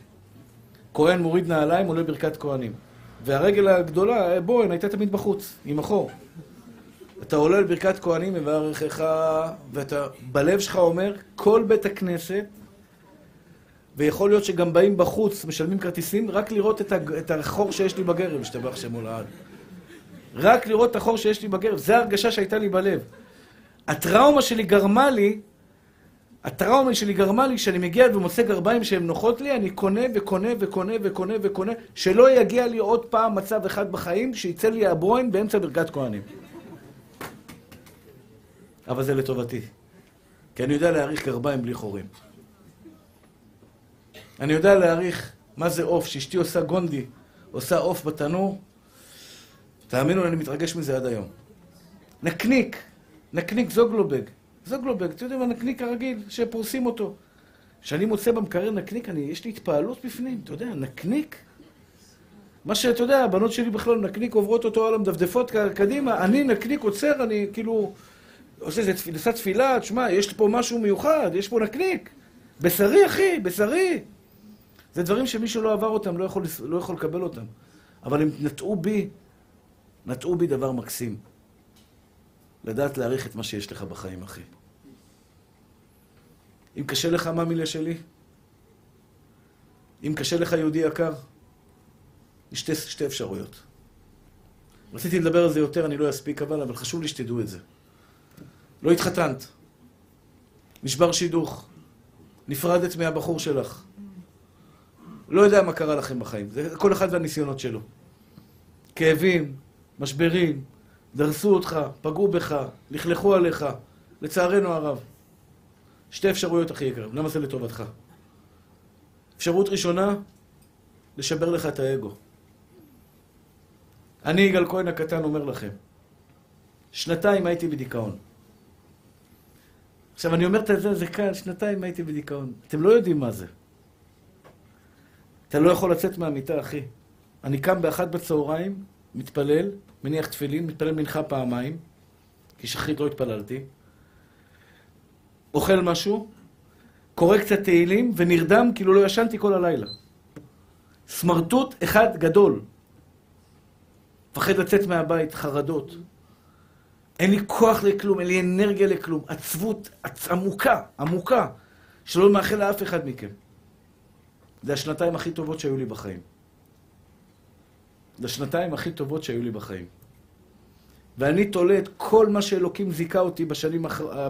כהן מוריד נעליים, עולה ברכת כהנים. והרגל הגדולה, בוהן, הייתה תמיד בחוץ, עם החור. אתה עולה לברכת כהנים, מברכך, ואתה בלב שלך אומר, כל בית הכנסת, ויכול להיות שגם באים בחוץ, משלמים כרטיסים, רק לראות את, הג... את החור שיש לי בגרב, השתבח שמו לעד. רק לראות את החור שיש לי בגרב, זו ההרגשה שהייתה לי בלב. הטראומה שלי גרמה לי, הטראומה שלי גרמה לי, שאני מגיע ומוצא גרביים שהן נוחות לי, אני קונה וקונה וקונה וקונה וקונה, שלא יגיע לי עוד פעם מצב אחד בחיים, שיצא לי הברוין באמצע ברכת כהנים. אבל זה לטובתי. כי אני יודע להעריך גרביים בלי חורים. אני יודע להעריך מה זה עוף, שאשתי עושה גונדי, עושה עוף בתנור. תאמינו, אני מתרגש מזה עד היום. נקניק, נקניק זוגלובג. זוגלובג, אתם יודעים, הנקניק הרגיל, שפורסים אותו. כשאני מוצא במקרר נקניק, אני, יש לי התפעלות בפנים, אתה יודע, נקניק? מה שאתה יודע, הבנות שלי בכלל נקניק עוברות אותו על המדפדפות קדימה, אני נקניק עוצר, אני כאילו עושה איזה תפילה, תפילה, תשמע, יש פה משהו מיוחד, יש פה נקניק. בשרי, אחי, בשרי. זה דברים שמישהו לא עבר אותם, לא יכול, לא יכול לקבל אותם. אבל הם נטעו בי, נטעו בי דבר מקסים. לדעת להעריך את מה שיש לך בחיים, אחי. אם קשה לך, מה מילה שלי? אם קשה לך, יהודי יקר, יש שתי, שתי אפשרויות. רציתי לדבר על זה יותר, אני לא אספיק אבל, אבל חשוב לי שתדעו את זה. לא התחתנת, נשבר שידוך, נפרדת מהבחור שלך. לא יודע מה קרה לכם בחיים, זה כל אחד והניסיונות שלו. כאבים, משברים, דרסו אותך, פגעו בך, לכלכו עליך, לצערנו הרב. שתי אפשרויות הכי יקרות, למה זה לטובתך? אפשרות ראשונה, לשבר לך את האגו. אני, יגאל כהן הקטן, אומר לכם, שנתיים הייתי בדיכאון. עכשיו, אני אומר את זה, זה קל, שנתיים הייתי בדיכאון. אתם לא יודעים מה זה. אתה לא יכול לצאת מהמיטה, אחי. אני קם באחת בצהריים, מתפלל, מניח תפילין, מתפלל מנחה פעמיים, כי שחרית לא התפללתי, אוכל משהו, קורא קצת תהילים, ונרדם כאילו לא ישנתי כל הלילה. סמרטוט אחד גדול. מפחד לצאת מהבית, חרדות. אין לי כוח לכלום, אין לי אנרגיה לכלום. עצבות עמוקה, עמוקה, שלא מאחל לאף אחד מכם. זה השנתיים הכי טובות שהיו לי בחיים. זה השנתיים הכי טובות שהיו לי בחיים. ואני תולה את כל מה שאלוקים זיכה אותי בשנים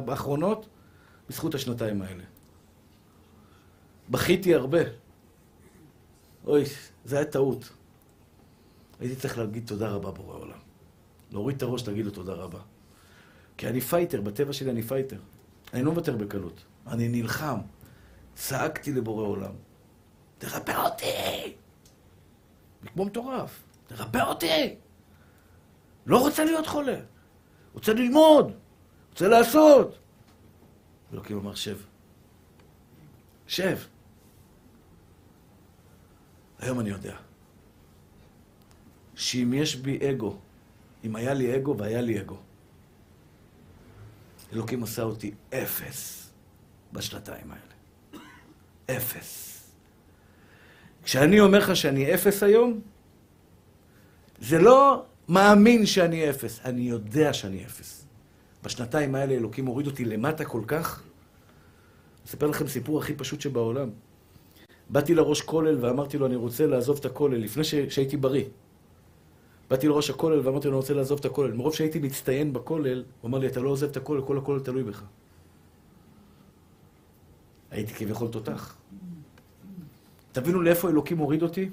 האחרונות בזכות השנתיים האלה. בכיתי הרבה. אוי, זה היה טעות. הייתי צריך להגיד תודה רבה בורא עולם. להוריד את הראש, להגיד לו תודה רבה. כי אני פייטר, בטבע שלי אני פייטר. אני לא מוותר בקלות. אני נלחם. צעקתי לבורא עולם. תרפא אותי! כמו מטורף. תרפא אותי! לא רוצה להיות חולה. רוצה ללמוד. רוצה לעשות. אלוקים אמר, שב. שב. היום אני יודע שאם יש בי אגו, אם היה לי אגו והיה לי אגו, אלוקים עשה אותי אפס בשנתיים האלה. אפס. כשאני אומר לך שאני אפס היום, זה לא מאמין שאני אפס, אני יודע שאני אפס. בשנתיים האלה אלוקים הוריד אותי למטה כל כך. אספר לכם סיפור הכי פשוט שבעולם. באתי לראש כולל ואמרתי לו, אני רוצה לעזוב את הכולל, לפני ש... שהייתי בריא. באתי לראש הכולל ואמרתי לו, אני רוצה לעזוב את הכולל. מרוב שהייתי מצטיין בכולל, הוא אמר לי, אתה לא עוזב את הכולל, כל הכולל תלוי בך. הייתי כביכול תותח. תבינו לאיפה אלוקים הוריד אותי?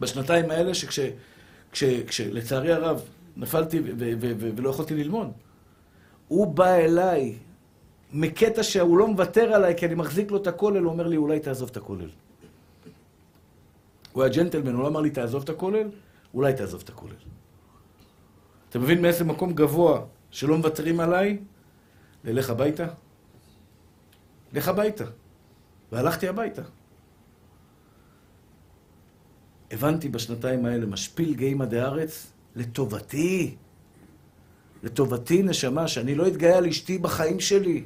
בשנתיים האלה שכש... כש, כש, לצערי הרב, נפלתי ולא יכולתי ללמוד. הוא בא אליי מקטע שהוא לא מוותר עליי כי אני מחזיק לו את הכולל, הוא אומר לי, אולי תעזוב את הכולל. הוא היה ג'נטלמן, הוא לא אמר לי תעזוב את הכולל, אולי תעזוב את הכולל. אתה מבין מאיזה מקום גבוה שלא מוותרים עליי? ללך הביתה? לך הביתה. והלכתי הביתה. הבנתי בשנתיים האלה, משפיל גאימא דארץ, לטובתי. לטובתי, נשמה, שאני לא אתגאה על אשתי בחיים שלי.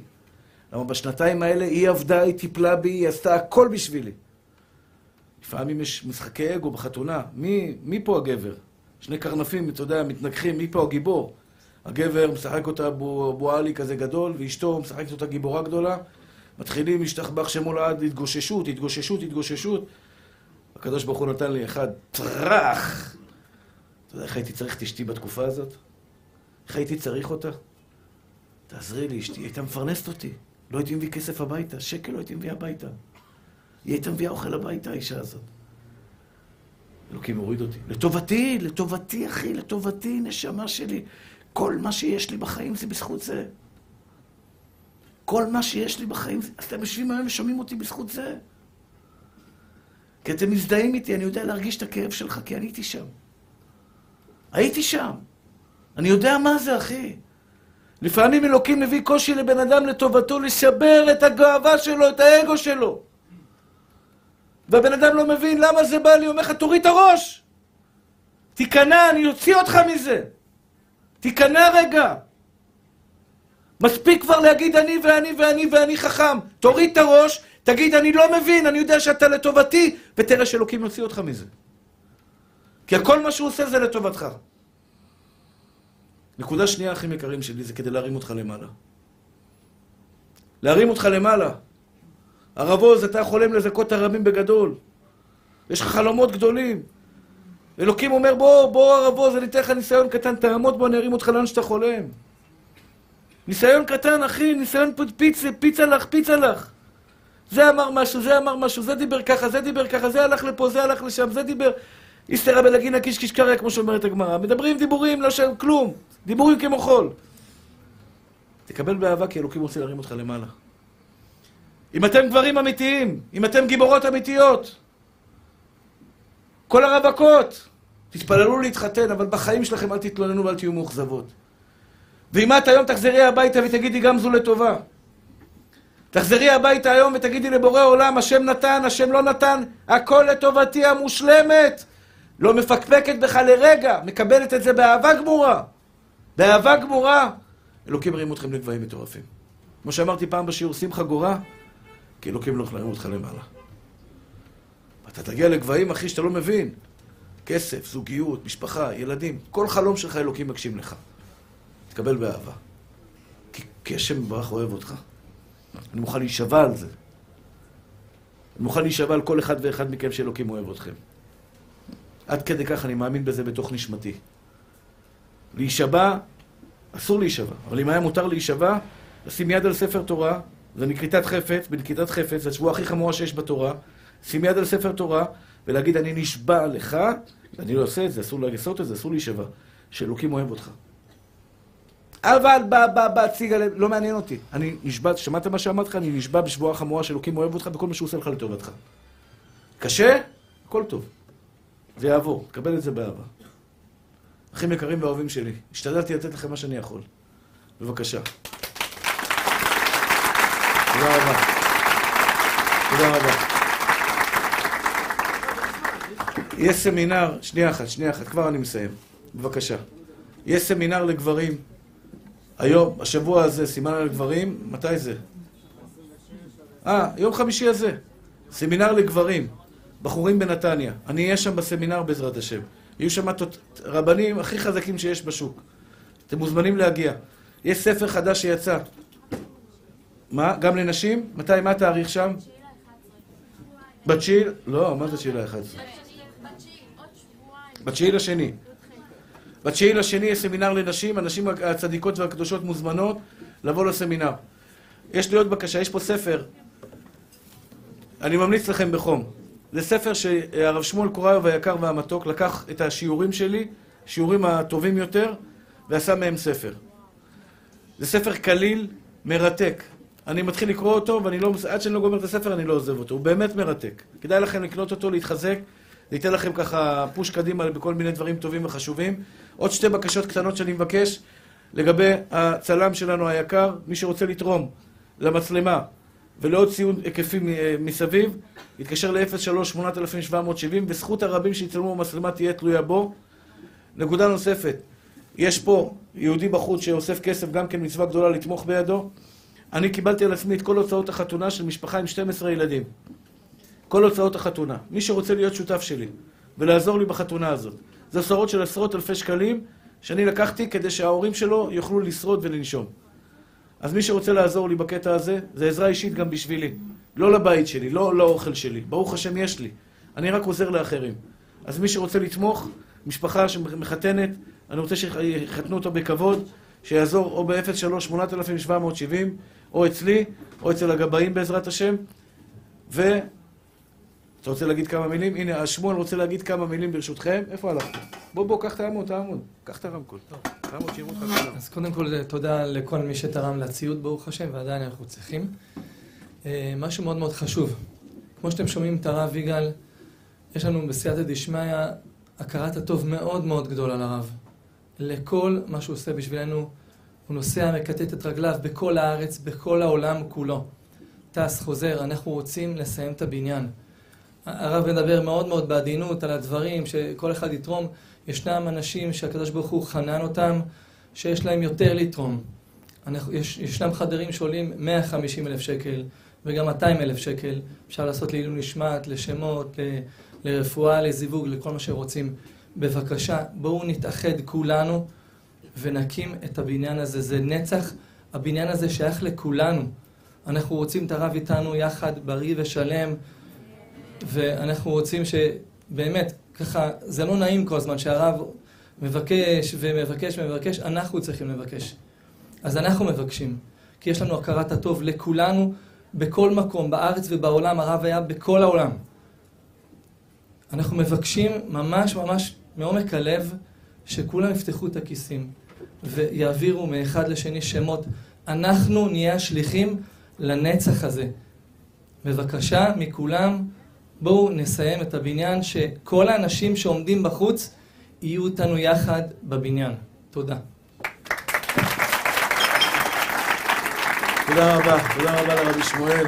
למה בשנתיים האלה היא עבדה, היא טיפלה בי, היא עשתה הכל בשבילי. לפעמים יש משחקי אגו בחתונה. מי, מי פה הגבר? שני קרנפים, אתה יודע, מתנגחים, מי פה הגיבור? הגבר משחק אותה בועלי כזה גדול, ואשתו משחקת אותה גיבורה גדולה. מתחילים להשתחבח שמו לעד התגוששות, התגוששות, התגוששות. הקדוש ברוך הוא נתן לי אחד, טראח! אתה יודע איך הייתי צריך את אשתי בתקופה הזאת? איך הייתי צריך אותה? תעזרי לי, אשתי, היא הייתה מפרנסת אותי. לא הייתי מביא כסף הביתה, שקל לא הייתי מביא הביתה. היא הייתה מביאה אוכל הביתה, האישה הזאת. אלוקים הוריד אותי. לטובתי, לטובתי, אחי, לטובתי, נשמה שלי. כל מה שיש לי בחיים זה בזכות זה. כל מה שיש לי בחיים, אז אתם יושבים היום ושומעים אותי בזכות זה. כי אתם מזדהים איתי, אני יודע להרגיש את הכאב שלך, כי אני הייתי שם. הייתי שם. אני יודע מה זה, אחי. לפעמים אלוקים מביא קושי לבן אדם לטובתו לשבר את הגאווה שלו, את האגו שלו. והבן אדם לא מבין למה זה בא לי, אומר לך, תוריד את הראש. תיכנע, אני אוציא אותך מזה. תיכנע רגע. מספיק כבר להגיד אני ואני ואני ואני חכם. תוריד את הראש, תגיד אני לא מבין, אני יודע שאתה לטובתי, ותראה שאלוקים יוציא אותך מזה. כי הכל מה שהוא עושה זה לטובתך. נקודה שנייה, אחים יקרים שלי, זה כדי להרים אותך למעלה. להרים אותך למעלה. הרב עוז, אתה חולם לזכות הרבים בגדול. יש לך חלומות גדולים. אלוקים אומר, בוא, בוא הרב עוז, אני אתן לך ניסיון קטן, תעמוד בו, אני ארים אותך לאן שאתה חולם. ניסיון קטן, אחי, ניסיון פיצה, פיצה לך, פיצה לך. זה אמר משהו, זה אמר משהו, זה דיבר ככה, זה דיבר ככה, זה הלך לפה, זה הלך לשם, זה דיבר... איסתרא בלגינה קיש קיש קריא, כמו שאומרת הגמרא. מדברים דיבורים, לא שם כלום. דיבורים כמו חול. תקבל באהבה, כי אלוקים רוצה להרים אותך למעלה. אם אתם גברים אמיתיים, אם אתם גיבורות אמיתיות, כל הרווקות, תתפללו להתחתן, אבל בחיים שלכם אל תתלוננו ואל תהיו מאוכזבות. ואם את היום תחזרי הביתה ותגידי גם זו לטובה. תחזרי הביתה היום ותגידי לבורא עולם, השם נתן, השם לא נתן, הכל לטובתי המושלמת. לא מפקפקת בך לרגע, מקבלת את זה באהבה גמורה. באהבה גמורה. אלוקים ירים אתכם לגבהים מטורפים. כמו שאמרתי פעם בשיעור, שמחה גורה, כי אלוקים לא יכול להרים אותך למעלה. אתה תגיע לגבהים, אחי, שאתה לא מבין. כסף, זוגיות, משפחה, ילדים, כל חלום שלך אלוקים מגשים לך. תקבל באהבה. כי, כי השם מברך אוהב אותך. אני מוכן להישבע על זה. אני מוכן להישבע על כל אחד ואחד מכם שאלוקים אוהב אתכם. עד כדי כך אני מאמין בזה בתוך נשמתי. להישבע, אסור להישבע, אבל אם היה מותר להישבע, לשים יד על ספר תורה, זה מכריתת חפץ, בנקיטת חפץ, זה השבועה הכי חמורה שיש בתורה, שים יד על ספר תורה, ולהגיד אני נשבע לך, אני לא עושה את זה, אסור לעשות את זה, אסור להישבע, שאלוקים אוהב אותך. אבל בציג הלב, לא מעניין אותי. אני נשבע, שמעת מה שאמרתי לך? אני נשבע בשבועה חמורה שאלוקים אוהב אותך בכל מה שהוא עושה לך לטובתך. קשה? הכל טוב. זה יעבור, תקבל את זה באהבה. אחים יקרים ואוהבים שלי, השתדלתי לתת לכם מה שאני יכול. בבקשה. תודה רבה. תודה רבה. יש סמינר, שנייה אחת, שנייה אחת, כבר אני מסיים. בבקשה. יש סמינר לגברים. היום, השבוע הזה, סמינר לגברים, מתי זה? אה, יום חמישי הזה. סמינר לגברים. בחורים בנתניה. אני אהיה שם בסמינר בעזרת השם. יהיו שם רבנים הכי חזקים שיש בשוק. אתם מוזמנים להגיע. יש ספר חדש שיצא. מה? גם לנשים? מתי? מה התאריך שם? בתשיעי... לא, מה זה תשיעי לאחד? בתשיעי לשני. בתשיעי לשני יש סמינר לנשים, הנשים הצדיקות והקדושות מוזמנות לבוא לסמינר. יש לי עוד בקשה, יש פה ספר. אני ממליץ לכם בחום. זה ספר שהרב שמואל קוריוב היקר והמתוק לקח את השיעורים שלי, שיעורים הטובים יותר, ועשה מהם ספר. זה ספר קליל, מרתק. אני מתחיל לקרוא אותו, ואני לא, עד שאני לא גומר את הספר אני לא עוזב אותו. הוא באמת מרתק. כדאי לכם לקנות אותו, להתחזק, זה ייתן לכם ככה פוש קדימה בכל מיני דברים טובים וחשובים. עוד שתי בקשות קטנות שאני מבקש לגבי הצלם שלנו היקר, מי שרוצה לתרום למצלמה ולעוד ציון היקפי מסביב, יתקשר ל-03-8770 וזכות הרבים שיצלמו במצלמה תהיה תלויה בו. נקודה נוספת, יש פה יהודי בחוץ שאוסף כסף, גם כן מצווה גדולה לתמוך בידו. אני קיבלתי על עצמי את כל הוצאות החתונה של משפחה עם 12 ילדים. כל הוצאות החתונה. מי שרוצה להיות שותף שלי ולעזור לי בחתונה הזאת. זה עשרות של עשרות אלפי שקלים שאני לקחתי כדי שההורים שלו יוכלו לשרוד ולנשום. אז מי שרוצה לעזור לי בקטע הזה, זה עזרה אישית גם בשבילי. לא לבית שלי, לא לאוכל שלי. ברוך השם יש לי. אני רק עוזר לאחרים. אז מי שרוצה לתמוך, משפחה שמחתנת, אני רוצה שיחתנו אותו בכבוד, שיעזור או ב-03-8770, או אצלי, או אצל הגבאים בעזרת השם. ו... אתה רוצה להגיד כמה מילים? הנה, השמואל רוצה להגיד כמה מילים ברשותכם. איפה הלכת? בוא, בוא, קח את העמוד, את העמוד. קח את הרמקול. העמוד, שיראו אותך כולם. אז קודם כל, תודה לכל מי שתרם לציוד, ברוך השם, ועדיין אנחנו צריכים. אה, משהו מאוד מאוד חשוב. כמו שאתם שומעים את הרב יגאל, יש לנו בסייעתא דשמיא הכרת הטוב מאוד מאוד גדולה לרב. לכל מה שהוא עושה בשבילנו, הוא נוסע, מקטט את רגליו בכל הארץ, בכל העולם כולו. טס, חוזר, אנחנו רוצים לסיים את הבניין. הרב מדבר מאוד מאוד בעדינות על הדברים, שכל אחד יתרום. ישנם אנשים שהקדוש ברוך הוא חנן אותם, שיש להם יותר לתרום. אנחנו, יש, ישנם חדרים שעולים 150 אלף שקל, וגם 200 אלף שקל. אפשר לעשות לעילוי נשמת, לשמות, ל, לרפואה, לזיווג, לכל מה שרוצים. בבקשה, בואו נתאחד כולנו ונקים את הבניין הזה. זה נצח, הבניין הזה שייך לכולנו. אנחנו רוצים את הרב איתנו יחד, בריא ושלם. ואנחנו רוצים שבאמת, ככה, זה לא נעים כל הזמן שהרב מבקש ומבקש ומבקש, אנחנו צריכים לבקש. אז אנחנו מבקשים, כי יש לנו הכרת הטוב לכולנו, בכל מקום, בארץ ובעולם, הרב היה בכל העולם. אנחנו מבקשים ממש ממש מעומק הלב שכולם יפתחו את הכיסים ויעבירו מאחד לשני שמות. אנחנו נהיה השליחים לנצח הזה. בבקשה מכולם, בואו נסיים את הבניין, שכל האנשים שעומדים בחוץ יהיו איתנו יחד בבניין. תודה. תודה רבה, תודה רבה לרבי שמואל.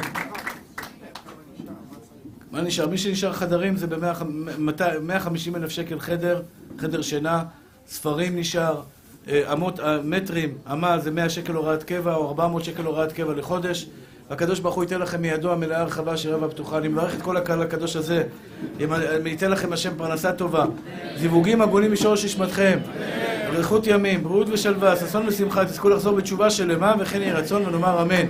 מה נשאר? מי שנשאר חדרים זה ב-150 אלף שקל חדר, חדר שינה, ספרים נשאר, אה, אמות, אה, מטרים, אמה זה 100 שקל הוראת קבע או 400 שקל הוראת קבע לחודש. והקדוש ברוך הוא ייתן לכם מידו המלאה הרחבה של רבע פתוחה. אני מברך את כל הקהל הקדוש הזה. ייתן לכם השם פרנסה טובה. זיווגים הגונים משורש נשמתכם. אריכות ימים, בריאות ושלווה, ששון ושמחה, תזכו לחזור בתשובה שלמה, וכן יהי רצון ונאמר אמן.